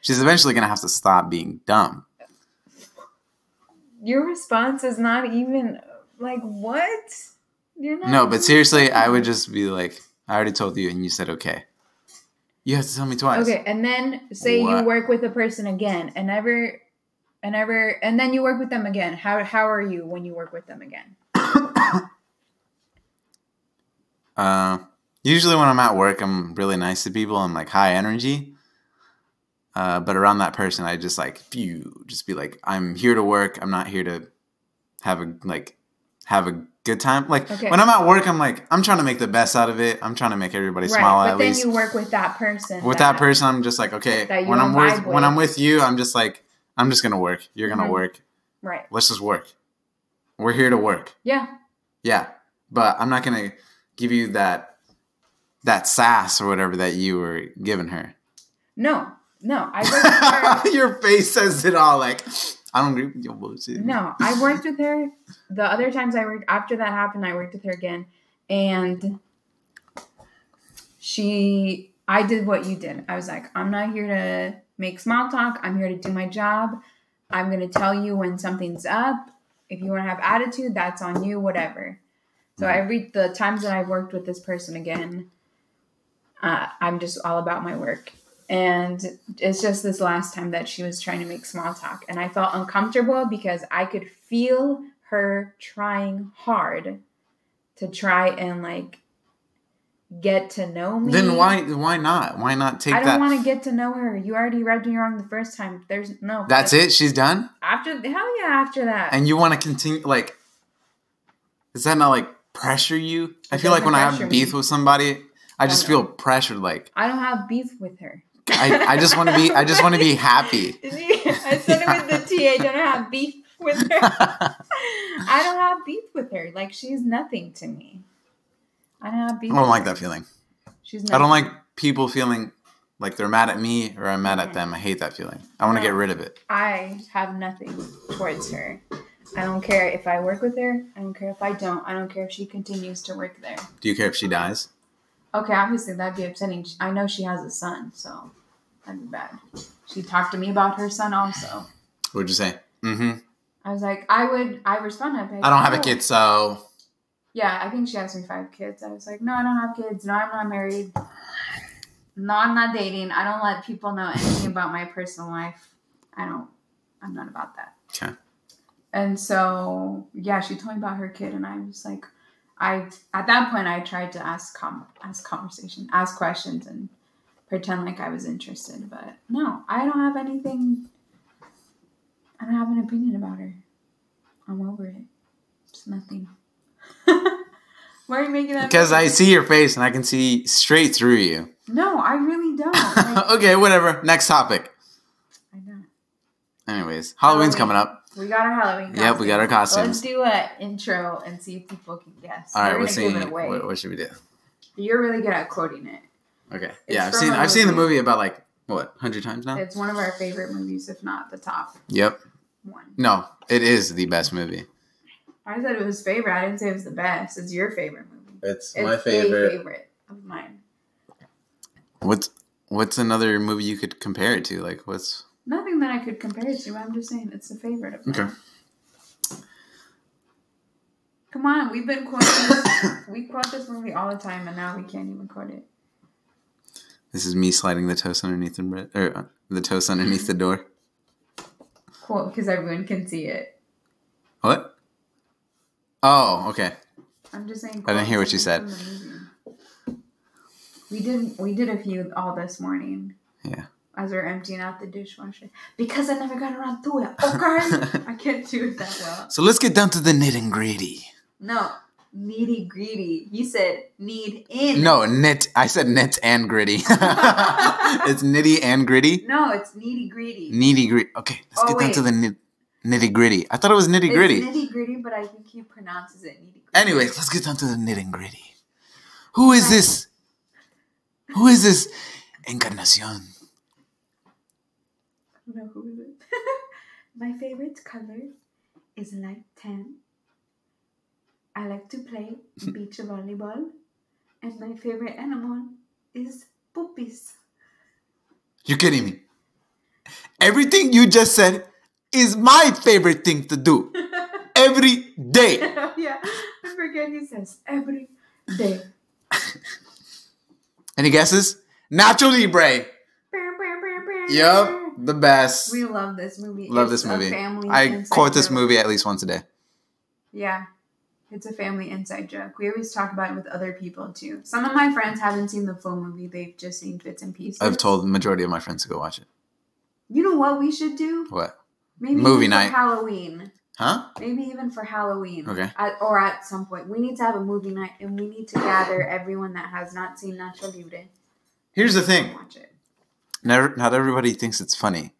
she's eventually gonna have to stop being dumb. Your response is not even like what? You're not No, but seriously, I would just be like, I already told you, and you said okay. You have to tell me twice. Okay, and then say you work with a person again and never and ever and then you work with them again. How how are you when you work with them again? Uh, usually when I'm at work, I'm really nice to people. I'm like high energy. Uh, but around that person, I just like phew, just be like, I'm here to work. I'm not here to have a like have a good time. Like Okay. when I'm at work, I'm like I'm trying to make the best out of it. I'm trying to make everybody smile right, at but then least. you work with that person. with that person, I'm just like okay. When I'm don't with when I'm with. with you, I'm just like I'm just gonna work. You're gonna Mhm. work. Right. Let's just work. We're here to work. Yeah. Yeah, but I'm not gonna give you that that sass or whatever that you were giving her. No. No. I worked her. Your face says it all. Like I don't agree with your bullshit. No, I worked with her. The other times I worked after that happened, I worked with her again, and she, I did what you did. I was like, I'm not here to make small talk. I'm here to do my job. I'm gonna tell you when something's up. If you want to have attitude, that's on you. Whatever. So every the times that I've worked with this person again, uh, I'm just all about my work. And it's just this last time that she was trying to make small talk. And I felt uncomfortable because I could feel her trying hard to try and like get to know me. Then why why not? Why not take I don't want to get to know her. You already rubbed me wrong the first time. There's no. That's it. She's done, After hell yeah, after that. and you want to continue. Like, Is that not like pressure you? I feel like when I have beef me. with somebody, I just no. feel pressured. Like I don't have beef with her. I, I just want to be. I just want to be happy. I said it with the T. I don't have beef with her. I don't have beef with her. Like she's nothing to me. I don't have beef. I don't like her. that feeling. She's. I don't like people feeling like they're mad at me or I'm mad at them. I hate that feeling. I want to No. get rid of it. I have nothing towards her. I don't care if I work with her. I don't care if I don't. I don't care if she continues to work there. Do you care if she dies? Okay, obviously that'd be upsetting. I know she has a son, so that'd be bad. She talked to me about her son also. What'd you say? Mm-hmm. I was like, I would. I responded. I'd like, I don't have a "Oh." kid, so Yeah, I think she has me five kids. I was like, no, I don't have kids. No, I'm not married. No, I'm not dating. I don't let people know anything about my personal life. I don't. I'm not about that. Okay. And so, yeah, she told me about her kid, and I was like, I at that point I tried to ask com ask conversation, ask questions, and pretend like I was interested. But no, I don't have anything. I don't have an opinion about her. I'm over it. It's nothing. Why are you making that? because I see your face and I can see straight through you. No, I really don't. Like, okay, whatever. Next topic. I know. Anyways, Halloween's Halloween. coming up. We got our Halloween. Yep, we got our costumes. Let's do an intro and see if people can guess. All right, We're we'll see. give it away. What, what should we do? You're really good at quoting it. Okay. It's yeah, I've seen I've seen the movie. about like what hundred times now. It's one of our favorite movies, if not the top Yep. one. No, it is the best movie. I said it was favorite. I didn't say it was the best. It's your favorite movie. It's It's a favorite of mine. What's what's another movie you could compare it to? Like what's Nothing that I could compare it to. I'm just saying it's a favorite of mine. Okay. Come on, we've been quoting this. we quote this movie all the time, and now we can't even quote it. This is me sliding the toast underneath the bread or uh, the toast underneath the door. Cool, because everyone can see it. What? Oh, okay. I'm just saying. I didn't hear what you said. movie. We didn't. We did a few all this morning. Yeah. As we're emptying out the dishwasher because I never got around to it. Okay, I can't do it that well. So let's get down to the nit and gritty. No, needy greedy. You said need in. No, knit. I said knit and gritty. it's nitty and gritty. No, it's needy greedy. Nitty gritty. Okay, let's Oh, get down to the nit, nitty gritty. I thought it was nitty gritty. It's nitty gritty, but I think he pronounces it needy. Anyways, let's get down to the nit and gritty. Who is this? Who is this Encarnacion? Don't know who is it. My favorite color is light tan. I like to play beach volleyball, and my favorite animal is puppies. You're kidding me. Everything you just said is my favorite thing to do every day. yeah, I forget he says every day. Any guesses? Nacho Libre. Yep, the best. We love this movie. Love It's this a movie. family I quote this joke. movie at least once a day. Yeah. It's a family inside joke. We always talk about it with other people too. Some of my friends haven't seen the full movie, they've just seen bits and pieces. I've told the majority of my friends to go watch it. You know what we should do? What? Maybe Movie night. Halloween. Huh? Maybe even for Halloween. Okay. At, or at some point. We need to have a movie night and we need to gather everyone that has not seen Nacho Libre Here's the thing. watch it. Never, not everybody thinks it's funny.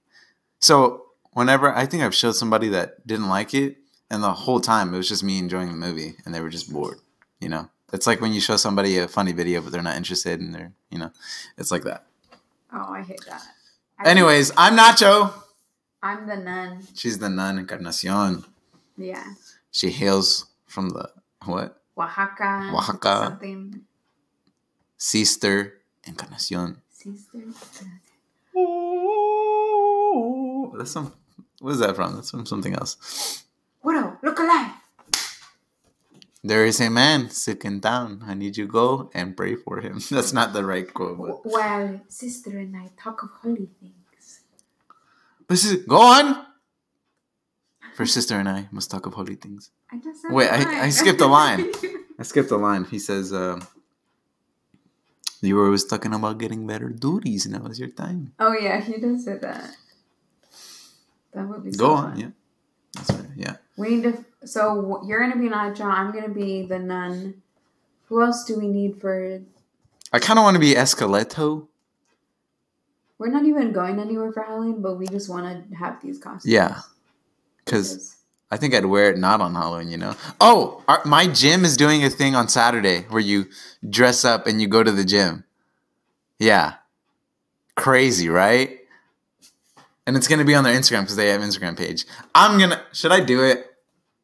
So whenever I think I've showed somebody that didn't like it, and the whole time it was just me enjoying the movie, and they were just bored. You know, it's like when you show somebody a funny video, but they're not interested, and they're you know, it's like that. Oh, I hate that. I Anyways, I'm Nacho. I'm the nun. She's the nun Encarnacion. Yeah. She hails from the what? Oaxaca. Oaxaca. Something. Sister Encarnacion. Sister. That's some. What is that from? That's from something else. Widow, look alive. There is a man sick in town. I need you to go and pray for him. That's not the right quote, but While sister and I talk of holy things. this is go on. For sister and I must talk of holy things. I just Wait, I- I skipped a line. I skipped a line. He says, uh, "You were always talking about getting better duties. Now is your time. oh yeah, he does say that. That would be so Go on. fun. Yeah, that's right. Yeah. We need to. So you're gonna be Nacho. I'm gonna be the nun. Who else do we need for? I kind of want to be Esqueleto. We're not even going anywhere for Halloween, but we just want to have these costumes. Yeah, because I think I'd wear it not on Halloween, you know. Oh, our, my gym is doing a thing on Saturday where you dress up and you go to the gym. Yeah, crazy, right? And it's gonna be on their Instagram because they have Instagram page. I'm gonna. Should I do it?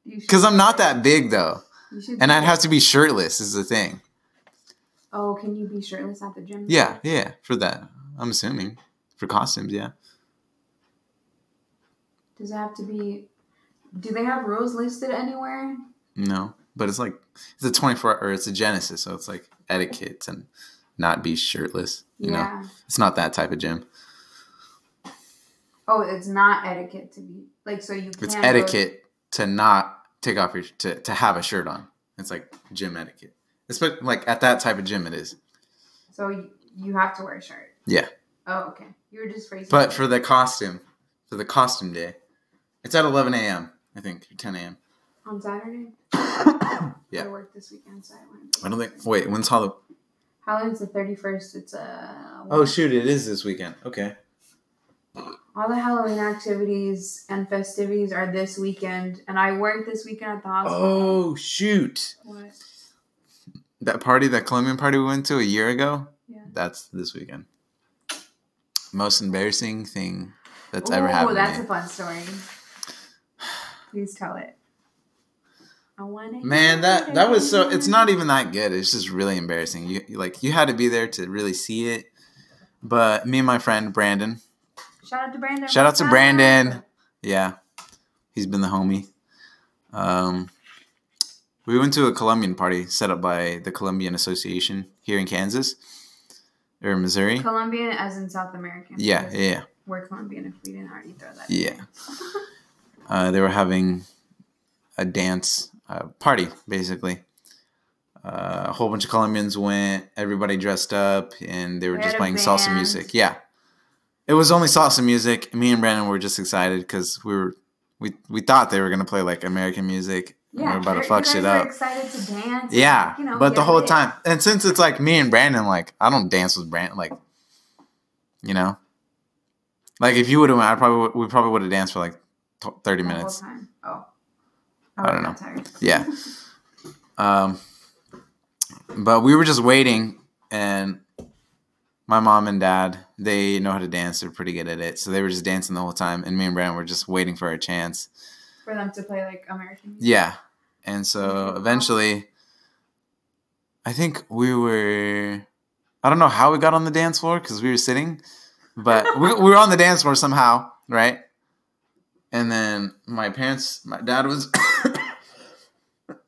Because I'm not that big though, You should and I'd it. have to be shirtless. Is the thing. Oh, can you be shirtless at the gym? Yeah, yeah. For that, I'm assuming for costumes. Yeah. Does it have to be? Do they have rules listed anywhere? No, but it's like it's a 24 or it's a Genesis, so it's like etiquette to not be shirtless. You know, it's not that type of gym. Oh, it's not etiquette to be like so. You. It's etiquette to not take off your to to have a shirt on. It's like gym etiquette. It's like at that type of gym, it is. So you, you have to wear a shirt. Yeah. Oh, okay. You were just phrasing. But it. for the costume, for the costume day, it's at 11 a.m. I think or 10 a.m. on Saturday. Yeah. I work this weekend, so I went. I don't think. Wait, when's Halloween? Halloween's the thirty first. It's a. Oh shoot, it is this weekend. Okay. All the Halloween activities and festivities are this weekend, and I work this weekend at the hospital. Oh shoot. What? That party, that Colombian party we went to a year ago, Yeah. that's this weekend. Most embarrassing thing that's ever Ooh, happened that's to a fun story. Please tell it. I want to. Man, that that was so. It's not even that good. It's just really embarrassing. You- like you had to be there to really see it. But me and my friend Brandon, Shout out to Brandon. Shout out to? Brandon. yeah, he's been the homie. Um, we went to a Colombian party set up by the Colombian Association here in Kansas or Missouri. Colombian, as in South American. Yeah, yeah, yeah. We're Colombian if we didn't already throw that. Yeah. in uh, they were having a dance uh, party basically uh, a whole bunch of colombians went everybody dressed up and they were They just playing salsa music yeah it was only salsa music me and brandon were just excited because we were we, we thought they were going to play like american music and we Yeah, were about to fuck shit up Excited to dance. yeah you know, but the whole time and since it's like me and brandon like i don't dance with brandon like you know like if you would have i probably we probably would have danced for like 30 The minutes time. Oh. I don't know. Tired. Yeah. Um, but we were just waiting, and my mom and dad they know how to dance. They're pretty good at it, so they were just dancing the whole time. And me and Brandon were just waiting for a chance. For them to play like American. music. Yeah, and so eventually, I think we were. I don't know how we got on the dance floor because we were sitting, but we, we were on the dance floor somehow, right? And then my parents, my dad was.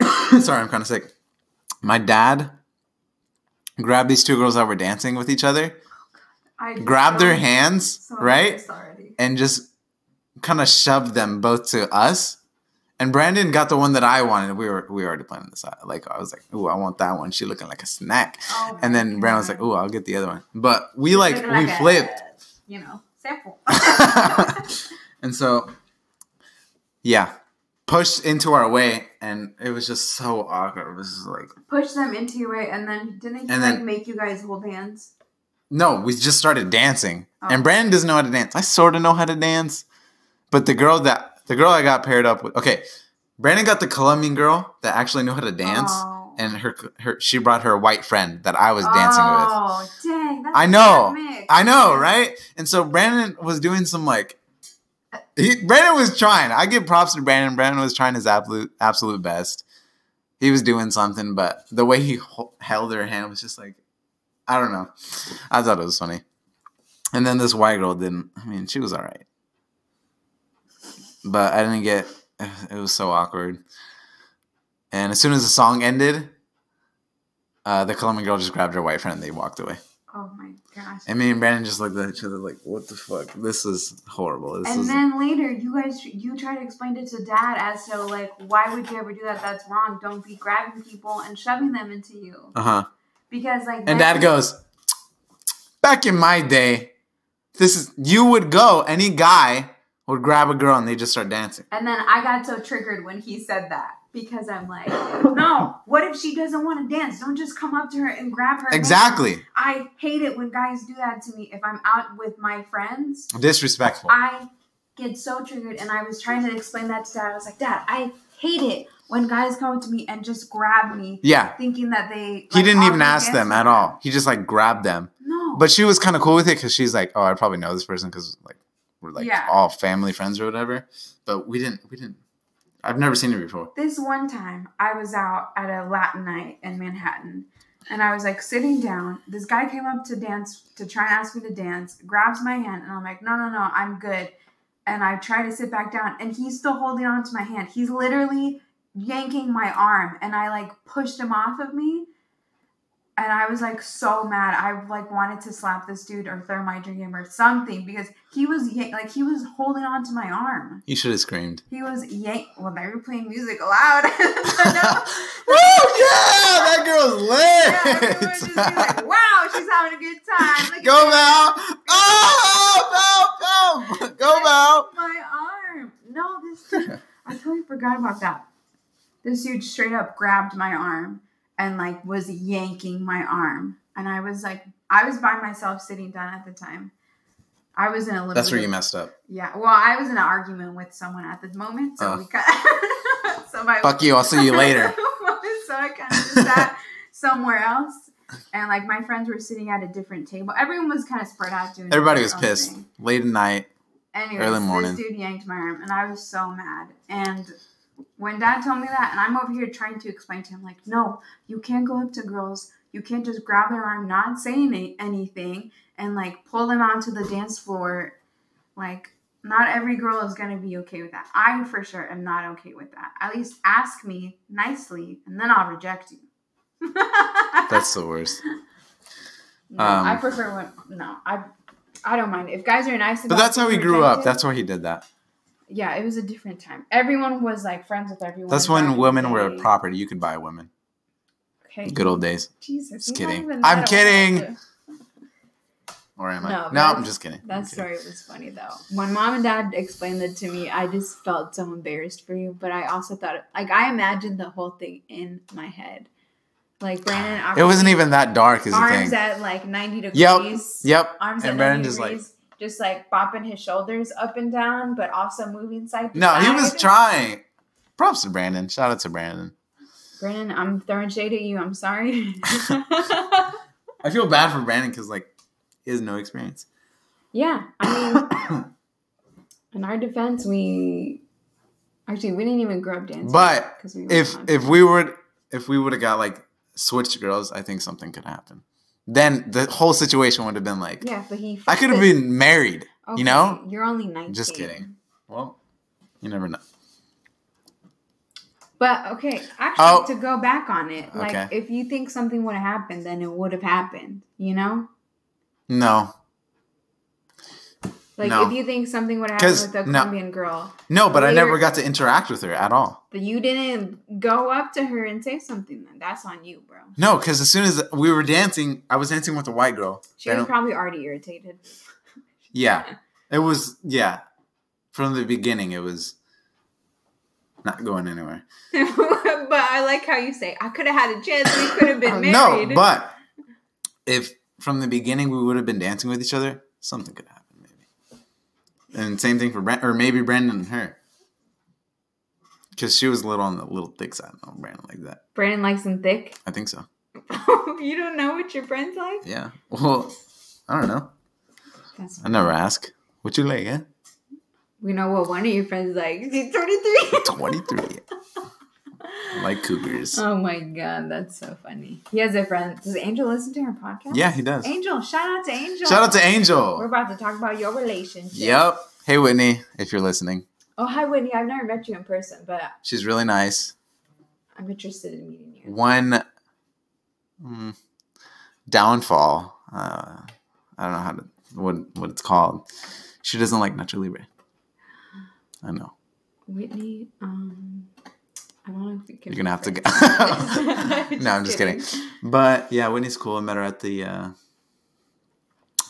sorry, I'm kind of sick. My dad grabbed these two girls that were dancing with each other, grabbed their hands, so right? and just kind of shoved them both to us. And Brandon got the one that I wanted. We were we were already planning this out. Like I was like, "Ooh, I want that one. She looking like a snack." Oh And then Brandon was like, God. "Ooh, I'll get the other one." But we like we a, flipped, you know, sample. and so yeah, pushed into our way, and it was just so awkward. It was just like, Push them into your way, and then didn't he And like then- make you guys hold hands? no, we just started dancing, Oh. and Brandon doesn't know how to dance. I sort of know how to dance, But the girl that the girl I got paired up with. Okay, Brandon got the Colombian girl that actually knew how to dance, Oh. and her her she brought her white friend that I was dancing with. Oh, dang. That's I know. I know, right? And so Brandon was doing some like he, Brandon was trying. I give props to Brandon. Brandon was trying his absolute absolute best. He was doing something, but the way he ho- held her hand was just like I don't know. I thought it was funny. And then this white girl didn't. I mean, she was all right, but I didn't get. It was so awkward. And as soon as the song ended, uh, the Colombian girl just grabbed her white friend and they walked away. Oh my gosh. And me and Brandon just looked at each other like, "What the fuck? This is horrible." This And is then later, you guys, you try to explain it to dad as to like, why would you ever do that? That's wrong. Don't be grabbing people and shoving them into you. uh huh. Because like, And Dad goes, "Back in my day, this is you would go. Any guy would grab a girl and they just start dancing. And then I got so triggered when he said that because I'm like, no. What if she doesn't want to dance? Don't just come up to her and grab her. hand. Exactly. I hate it when guys do that to me. If I'm out with my friends, Disrespectful. I get so triggered. And I was trying to explain that to dad. I was like, Dad, I hate it when guys come up to me and just grab me, yeah." thinking that they. He didn't even ask them at all. He just like grabbed them. No. But she was kind of cool with it because she's like, "Oh, I probably know this person because like we're like Yeah. all family friends or whatever." But we didn't. We didn't. I've never seen it before. this one time I was out at a Latin night in Manhattan and I was like sitting down. This guy came up to dance to try and ask me to dance, grabs my hand, and I'm like, no, no, no, I'm good. And I try to sit back down and he's still holding on to my hand. He's literally yanking my arm and I like pushed him off of me. And I was like so mad. I like wanted to slap this dude or throw my drink at him or something because he was like he was holding on to my arm. You should have screamed. He was yank. Well, they were playing music loud. Woo! Oh, yeah, that girl's Yeah, lit. just like, wow, she's having a good time. Look Go. Val! Oh, Val, Val, go Val! My arm. No, this dude, I totally forgot about that. This dude straight up grabbed my arm and like was yanking my arm. And I was like, I was by myself sitting down at the time. I was in a little That's where you messed up. Yeah, well, I was in an argument with someone at the moment, so Oh. we cut. so my Fuck you. I'll see you later. so I kind of just sat somewhere else, and like my friends were sitting at a different table. Everyone was kind of spread out doing. Everybody was pissed. thing. Late at night. Anyways, Early morning. this dude yanked my arm, and I was so mad. And when Dad told me that, and I'm over here trying to explain to him, like, no, you can't go up to girls. You can't just grab their arm, not say any- anything, and like pull them onto the dance floor. Like, not every girl is gonna be okay with that. I for sure am not okay with that. At least ask me nicely, and then I'll reject you. That's the worst. No, Um, I prefer when no, I I don't mind if guys are nice. But that's how he grew up. That's why he did that. Yeah, it was a different time. Everyone was like friends with everyone. That's when the women were day. property. You could buy women. Okay. Good old days. Jesus. Just kidding. I'm kidding. Or am I? No, No, I'm just kidding. I'm That kidding. story was funny though. When mom and dad explained it to me, I just felt so embarrassed for you. But I also thought, like, I imagined the whole thing in my head. Like Brandon, It wasn't even that dark, is the arms thing. at like ninety degrees. Yep. Yep. Arms And at Brandon 90 just like, degrees, just like bopping his shoulders up and down, but also moving side to no, side. he was trying. Props to Brandon. Shout out to Brandon. Brandon, I'm throwing shade at you. I'm sorry. I feel bad for Brandon because like he has no experience. yeah, I mean, in our defense, we actually we didn't even grow up dancing. But we if if we were if we would have got like switched girls, I think something could happen. Then the whole situation would have been like yeah, but he I could have been married. Okay, you know? you're only 19. Just kidding. Well, you never know. But okay, actually, Oh. to go back on it, like Okay. if you think something would have happened, then it would have happened. You know, No, like No. if you think something would happen with a no. Colombian girl, no, but I never got to interact with her at all. but you didn't go up to her and say something, then that's on you, bro. No, because as soon as we were dancing, I was dancing with a white girl. She was probably already irritated. yeah, it was. Yeah, from the beginning, it was not going anywhere. but I like how you say, I could have had a chance. We could have been married. No, but if from the beginning we would have been dancing with each other, something could happen. And same thing for Brand, or maybe Brandon and her. Because she was a little on the little thick side. No, Brandon like that. Brandon likes them thick. I think so. you don't know what your friends like? Yeah. Well, I don't know. That's I never ask. What you like, eh? we know what one of your friends like. He's 23. 23. Like cougars. oh my god, that's so funny. He has a friend. Does Angel listen to her podcast? Yeah, he does. Angel, shout out to Angel. Shout out to Angel. We're about to talk about your relationship. Yep. Hey, Whitney, if you're listening. Oh, hi, Whitney. I've never met you in person, but She's really nice. I'm interested in meeting you. One mm, downfall. Uh, I don't know how to what what it's called. She doesn't like Nacho Libre. I know. Whitney, um, I don't know if we can. You're gonna have to go. no, I'm just kidding. But yeah, Whitney's cool. I met her at the uh,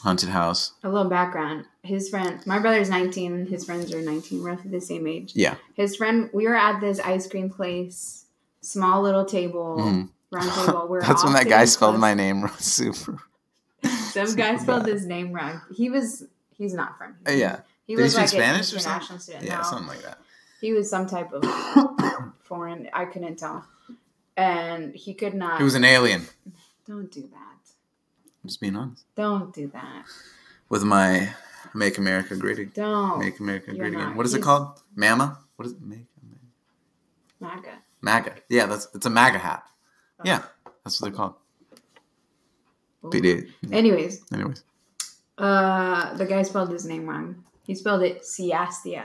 haunted house. A little background. His friend, my brother's 19, his friends are 19, roughly the same age. Yeah. His friend, we were at this ice cream place, small little table, Mhm. round table. We're That's when that guy spelled close. my name wrong. super. Some guy spelled his name wrong. He was, he's not from Uh, yeah. He Did was like Spanish an or something? student. Yeah, No. something like that. He was some type of foreign. I couldn't tell. And he could not. He was an alien. Don't do that. I'm just being honest. Don't do that. With my Make America Great Again. Don't. Make America you're Great Again. What is it called? Mama? What is it? Make MAGA. MAGA. Yeah, that's it's a MAGA hat. Yeah, that's what they're called. It- Anyways, anyways. uh, the guy spelled his name wrong. He spelled it Siastia.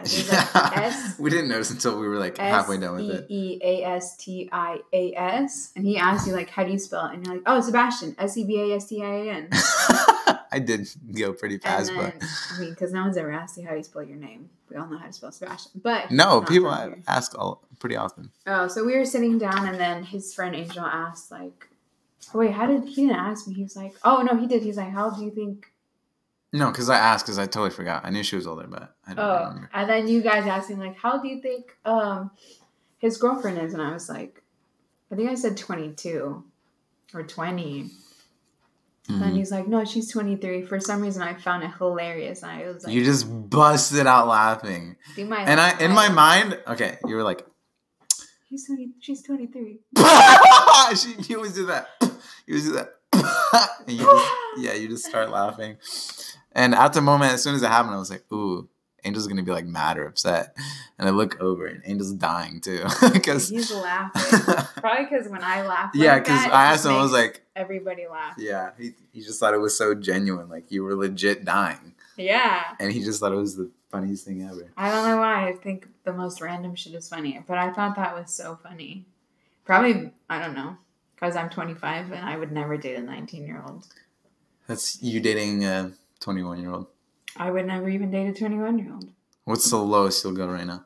Like S we didn't notice until we were like halfway done with it. E E A S T I A S, and he asked you like, "How do you spell it?" And you're like, "Oh, Sebastian, S E B A S T I A N. I did go pretty fast, then, but I mean, because no one's ever asked you how do you spell your name. We all know how to spell Sebastian, but no, people ask all pretty often. Oh, so we were sitting down, and then his friend Angel asked, like, oh, "Wait, how did he didn't ask me?" He was like, "Oh no, he did." He's like, "How do you think?" No, because I asked because I totally forgot. I knew she was older, but I don't Oh, remember. and then you guys asked him like, "How do you think um his girlfriend is?" And I was like, "I think I said twenty two or 20. And Mhm. he's like, "No, she's twenty three. For some reason, I found it hilarious, and I was like, You just busted out laughing, "Do my and I in my mind, okay, you were like, he's twenty, she's twenty three. she, you always do that. You always do that. and you just, yeah, you just start laughing. And at the moment, as soon as it happened, I was like, ooh, Angel's gonna be like mad or upset. And I look over, and Angel's dying too, because He's laughing. Probably because when I laugh, yeah, because I asked him, I was like, everybody laugh. yeah, he he just thought it was so genuine, like you were legit dying, Yeah. and he just thought it was the funniest thing ever. I don't know why I think the most random shit is funny, but I thought that was so funny. Probably, I don't know, because I'm 25 and I would never date a 19 year old. That's you dating a 21 year old. I would never even date a 21 year old. What's the lowest you'll go right now?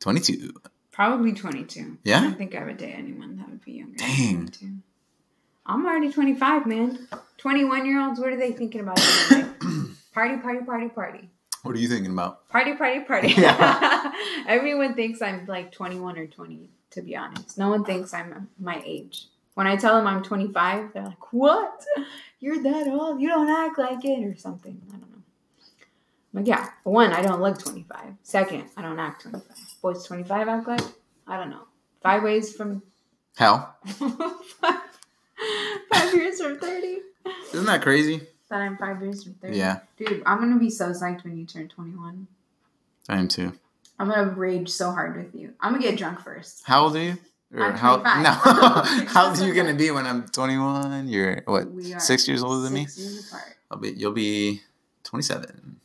22. Probably 22. Yeah? I don't think I would date anyone that would be younger. Dang. 22. I'm already 25, man. 21 year olds, what are they thinking about? party, party, party, party. What are you thinking about? Party, party, party. Yeah. Everyone thinks I'm like 21 or 20, to be honest. No one thinks I'm my age. When I tell them I'm 25, they're like, What? You're that old? You don't act like it, or something. I don't know. I'm like, yeah, one, I don't look 25. Second, I don't act 25. Boys 25 act like? I don't know. Five ways from Hell. five, five years from 30. Isn't that crazy? That I'm five years from 30. Yeah. Dude, I'm going to be so psyched when you turn 21. I am too. I'm going to rage so hard with you. I'm going to get drunk first. How old are you? Or I'm how 25. no? how old are you gonna be when I'm 21? You're what? We are Six years older than me. Six years apart. I'll be. You'll be 27.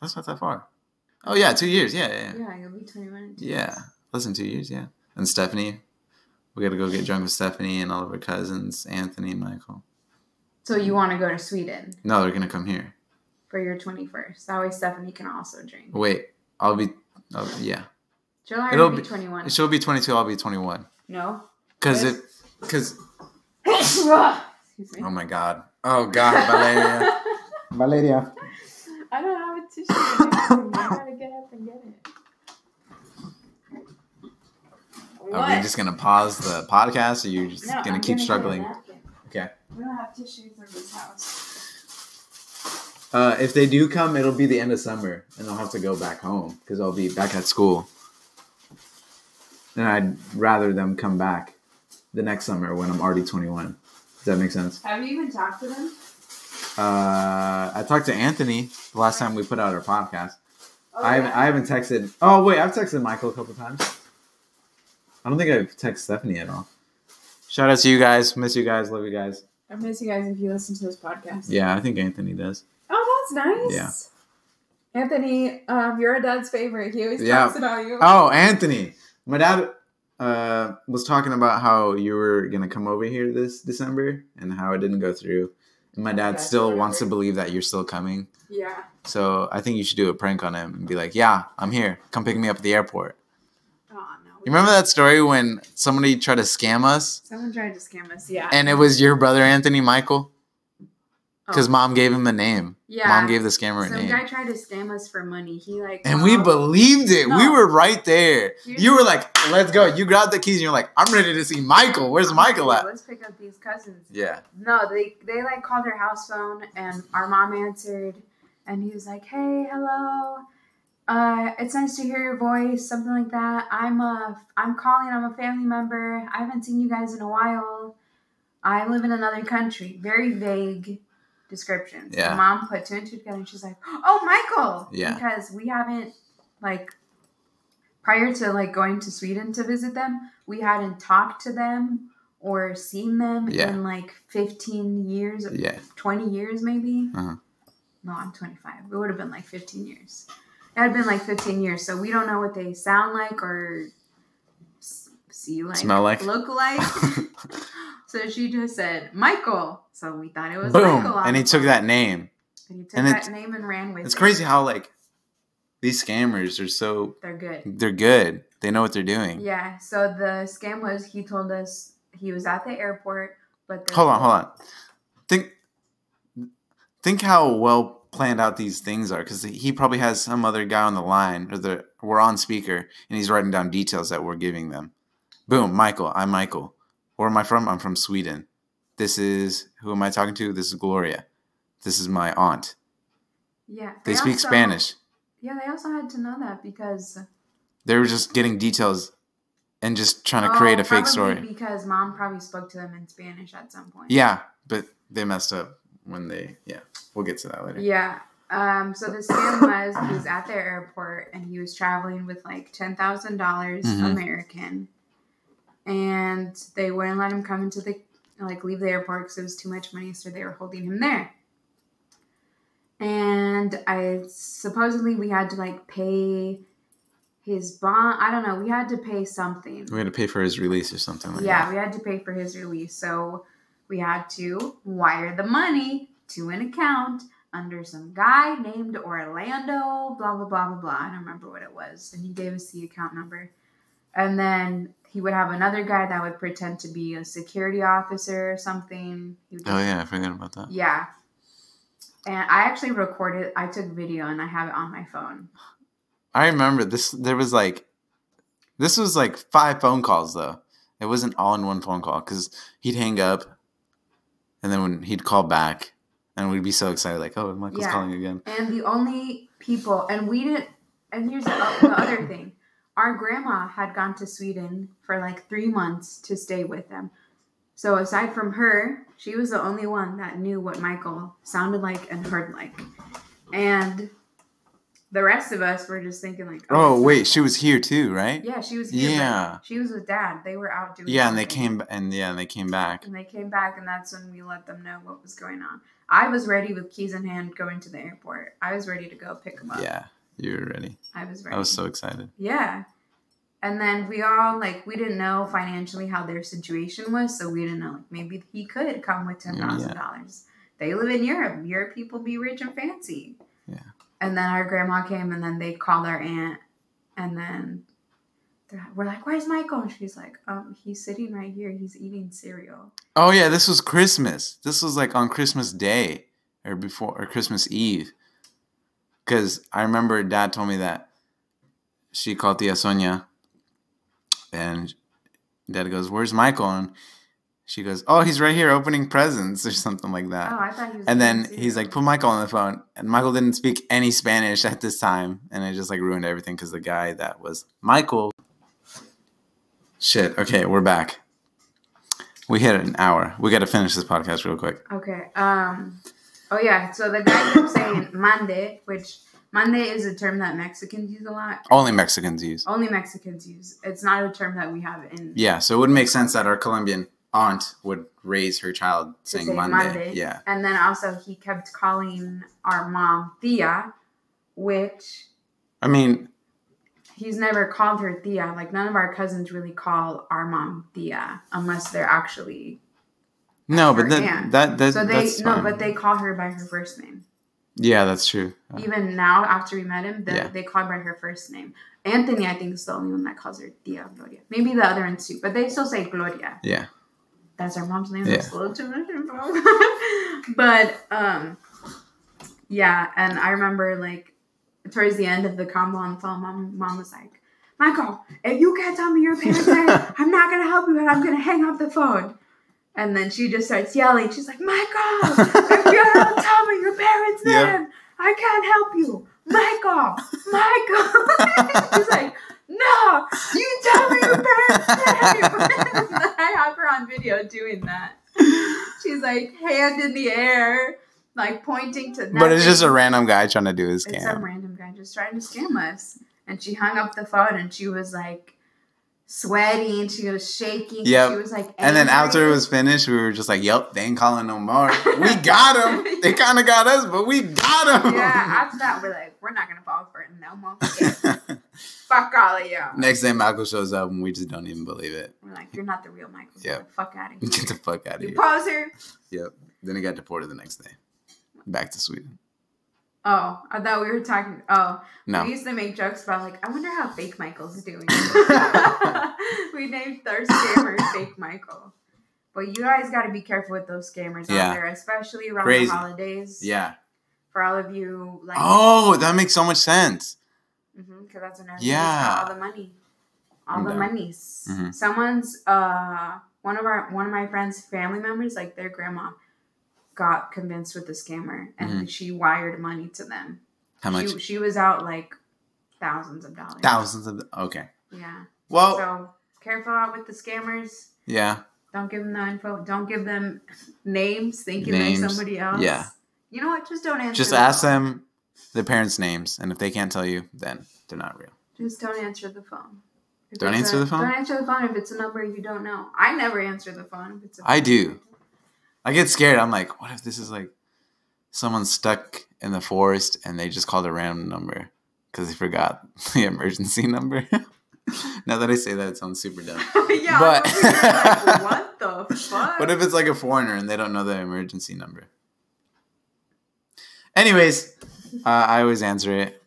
That's not that far. Oh yeah, two years. Yeah, yeah, yeah. Yeah, you'll be 21. Yeah. years. Less than two years. Yeah. And Stephanie, we got to go get drunk with Stephanie and all of her cousins, Anthony and Michael. So you want to go to Sweden No, they're gonna come here. for your 21st. That way Stephanie can also drink. Wait, I'll be. Oh yeah, She'll already It'll be, be- 21. she'll be 22. I'll be 21. no? Cause it. Cause Excuse me. oh my god. Oh god, Valeria. Valeria. I don't have a tissue. I gotta get up and get it. Are we just gonna pause the podcast, or you're just No, gonna I'm keep get a struggling? Okay. We don't have tissues in this house. Uh, if they do come, it'll be the end of summer, and I'll have to go back home because I'll be back at school. And I'd rather them come back the next summer when I'm already 21. Does that make sense? Have you even talked to them? Uh, I talked to Anthony the last time we put out our podcast. Oh, I, haven't, I haven't texted. Oh wait, I've texted Michael a couple times. I don't think I've texted Stephanie at all. Shout out to you guys. Miss you guys. Love you guys. I miss you guys if you listen to this podcast. Yeah, I think Anthony does. Oh, that's nice. Yeah. Anthony, um, you're a dad's favorite. He always Yeah. talks about you. Oh, Anthony. My dad uh, was talking about how you were gonna come over here this December and how it didn't go through. And my dad That's still wants to believe that you're still coming. Yeah. So I think you should do a prank on him and be like, "Yeah, I'm here. Come pick me up at the airport." No. You remember that story when somebody tried to scam us Someone tried to scam us. Yeah. and it was your brother Anthony Michael because Oh. mom gave him a name. yeah. Mom gave the scammer a name. Some guy tried to scam us for money. He like and we believed it. We were right there. You were like, "Let's go." You grabbed the keys and you're like, "I'm ready to see Michael. Where's Michael at?" Let's pick up these cousins. Yeah. No, they they like called our house phone and our mom answered and he was like, "Hey, hello. Uh, it's nice to hear your voice, something like that. I'm a I'm calling. I'm a family member. I haven't seen you guys in a while. I live in another country. Very vague descriptions. Yeah. Mom put two and two together and she's like, "Oh, Michael." Yeah. Because we haven't like prior to like going to Sweden to visit them, we hadn't talked to them or seen them Yeah. in like 15 years, Yeah. 20 years maybe. Uh-huh. No, I'm 25. It would have been like 15 years. It had been like 15 years, so we don't know what they sound like or see like, Smell like? look like. so she just said Michael. So we thought it was Boom. Michael. And he took that name. And he took and that it's- name and ran with It's it. crazy how like these scammers are so They're good. they're good. They know what they're doing. Yeah. So the scam was he told us he was at the airport, but Hold on, hold on. Think think how well planned out these things are because he probably has some other guy on the line or the we're on speaker and he's writing down details that we're giving them. Boom, Michael. I'm Michael. Where am I from? I'm from Sweden. This is who am I talking to? This is Gloria. This is my aunt. Yeah. They speak also- Spanish. Yeah, they also had to know that because They were just getting details and just trying to create Oh, a fake story. Because mom probably spoke to them in Spanish at some point. Yeah, but they messed up when they. Yeah, we'll get to that later. Yeah. Um, so the scam was he was at their airport and he was traveling with like ten thousand dollars Mhm. American, and they wouldn't let him come into the like leave the airport because it was too much money, so they were holding him there. And I supposedly we had to like pay his bond. I don't know. We had to pay something. We had to pay for his release or something like Yeah, that. we had to pay for his release. So we had to wire the money to an account under some guy named Orlando, blah, blah, blah, blah, blah. I don't remember what it was. And he gave us the account number. And then he would have another guy that would pretend to be a security officer or something. He would Oh yeah, I forgot about that. yeah. And I actually recorded, I took video and I have it on my phone. I remember this. There was like, this was like five phone calls though. It wasn't all in one phone call because he'd hang up, and then when he'd call back, and we'd be so excited, like, "Oh, Michael's Yeah. calling again." And the only people, and we didn't, and here's the, the other thing our grandma had gone to Sweden for like three months to stay with them. So aside from her, she was the only one that knew what Michael sounded like and heard like. And the rest of us were just thinking like, Oh it's wait, she was here too, right? yeah, she was here. Yeah. she was with dad. They were out doing. Yeah, and they came and yeah, and they came back. And they came back, and that's when we let them know what was going on. I was ready with keys in hand going to the airport. I was ready to go pick them up. Yeah, you were ready. I was ready. I was so excited. yeah. And then we all like we didn't know financially how their situation was, so we didn't know like maybe he could come with ten thousand dollars. They live in Europe. Europe people be rich and fancy. And then our grandma came, and then they called our aunt, and then we're like, "Where's Michael?" And she's like, "Um, he's sitting right here. He's eating cereal." Oh yeah, this was Christmas. This was like on Christmas Day or before or Christmas Eve. Cause I remember Dad told me that she called Tia Sonia, and Dad goes, "Where's Michael?" And she goes, "Oh, he's right here opening presents or something like that." Oh, I thought he was. and then he's like, "Put Michael on the phone," and Michael didn't speak any Spanish at this time, and it just like ruined everything because the guy that was Michael. Shit. Okay, we're back. We hit an hour. We got to finish this podcast real quick. Okay. Um. Oh yeah. So the guy kept saying "mande," which "mande" is a term that Mexicans use a lot. Only Mexicans use. Only Mexicans use. It's not a term that we have in. Yeah, so it would make sense that our Colombian aunt would raise her child saying say Monday. "mande." Yeah. And then also he kept calling our mom Tia, which I mean, he's never called her Tia. Like none of our cousins really call our mom Tia unless they're actually. no, but that, aunt. that, that So they that's no, fine. but they call her by her first name. Yeah, that's true. Even now, after we met him, the, Yeah. they call her by her first name. Anthony, I think, is the only one that calls her Tia Gloria. Maybe the other ones too, but they still say Gloria. Yeah. That's our mom's name. Yeah. That's a little too much info. but um, yeah, and I remember like towards the end of the combo on the phone, mom, mom was like, "Michael, if you can't tell me your parents' name, I'm not gonna help you, and I'm gonna hang up the phone." And then she just starts yelling. She's like, "Michael, if you don't tell me your parents' name, Yep. I can't help you, Michael, Michael." She's like. No, you tell me your parents' name. Have her on video doing that. She's like hand in the air, like pointing to. But it's just a random guy trying to do his It's some random guy just trying to scam us. And she hung up the phone and she was like sweating. She was shaking. Yep. She was like. And then after it was finished, we were just like, "Yep, they ain't calling no more. We got them. They kind of got us, but we got them." Yeah. After that, we're like, we're not gonna fall for it no more. Fuck all of you. Next day, Michael shows up, and we just don't even believe it. We're like, you're not the real Michael. Yeah. Get the fuck out of here. Get the fuck out of You here. poser. Yep. Then he got deported the next day, back to Sweden. Oh, I thought we were talking. Oh, No. we used to make jokes about like, I wonder how fake Michael's doing. we named our scammer Fake Michael. But you guys got to be careful with those scammers Yeah. out there, especially around Crazy. the holidays. Yeah. For all of you, like, Oh, that makes so much sense. Because that's when everybody's Yeah. got all the money, all I'm the down. monies. Mhm. Someone's uh, one of our one of my friends' family members, like their grandma, got convinced with the scammer, and Mm-hmm. she wired money to them. How much? She, she was out like thousands of dollars. Thousands of. Okay. Yeah. Well, So careful out with the scammers. yeah. Don't give them the info. Don't give them names thinking Names. they're somebody else. Yeah. You know what? Just don't answer. Just the ask them their parents' names, and if they can't tell you, then they're not real. Just don't answer the phone. If Don't answer a- the phone? Don't answer the phone if it's a number you don't know. I never answer the phone if it's a I do. I get scared. I'm like, what if this is like someone stuck in the forest and they just called a random number because they forgot the emergency number? now that I say that, it sounds super dumb. yeah. But- I'm over here like, what the fuck? What if it's like a foreigner and they don't know the emergency number? Anyways, uh, I always answer it.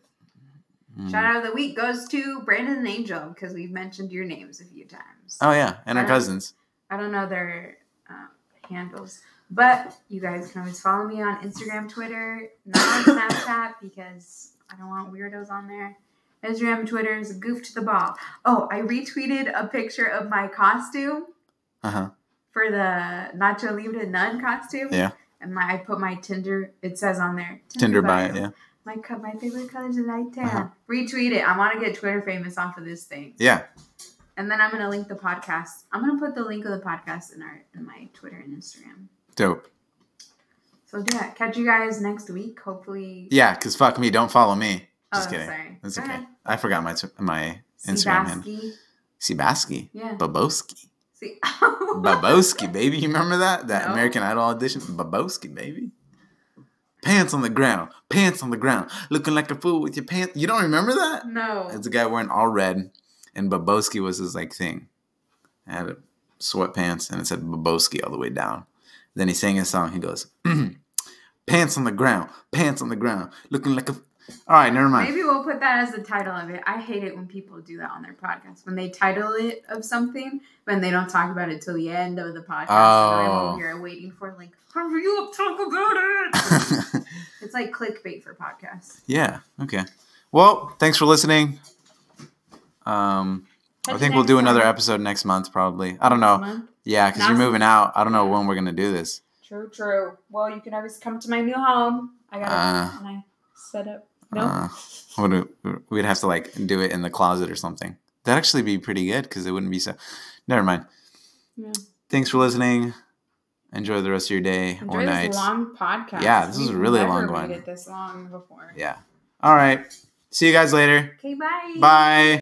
Mm. Shout out of the week goes to Brandon and Angel because we've mentioned your names a few times. Oh yeah, and our Uh, cousins. I don't know their uh, handles, but you guys can always follow me on Instagram, Twitter, not on Snapchat because I don't want weirdos on there. Instagram, Twitter is a goof to the ball. Oh, I retweeted a picture of my costume Uh huh. for the Nacho Libre Nun costume. Yeah. And my I put my Tinder. It says on there Tinder bio. Yeah. My co- my favorite color is light tan. Uh-huh. Retweet it. I want to get Twitter famous off of this thing. Yeah. And then I'm gonna link the podcast. I'm gonna put the link of the podcast in our in my Twitter and Instagram. Dope. So yeah, catch you guys next week. Hopefully. Yeah, because fuck me, don't follow me. Just oh, kidding. sorry. That's Go okay. ahead. I forgot my t- my Instagram. Sebaski. Sebaski. Yeah. Baboski. See. Baboski, baby. You remember that? That No. American Idol audition? Baboski, baby. Pants on the ground. Pants on the ground. Looking like a fool with your pants. You don't remember that? No. It's a guy wearing all red, and Baboski was his like thing. I had a sweatpants, and it said Baboski all the way down. Then he sang his song. He goes, "Pants on the ground, pants on the ground, looking like a." All right, never mind. Maybe we'll put that as the title of it. I hate it when people do that on their podcast. When they title it of something, when they don't talk about it till the end of the podcast. And I'm Oh. here waiting for like, how hurry up, talk about it. it's like clickbait for podcasts. yeah. Okay. Well, thanks for listening. Um, I think we'll do another time. episode next month, probably. I don't know. Month. Yeah, because you're moving out. I don't know when we're gonna do this. True, true. Well, you can always come to my new home. I got Uh, and I set up. No, Uh, do, we'd have to like do it in the closet or something. That'd actually be pretty good because it wouldn't be so. Never mind. Yeah. Thanks for listening. Enjoy the rest of your day enjoy or this night. long podcast. Yeah, this is a really long one. This long before. Yeah. All right. See you guys later. Okay, bye. Bye.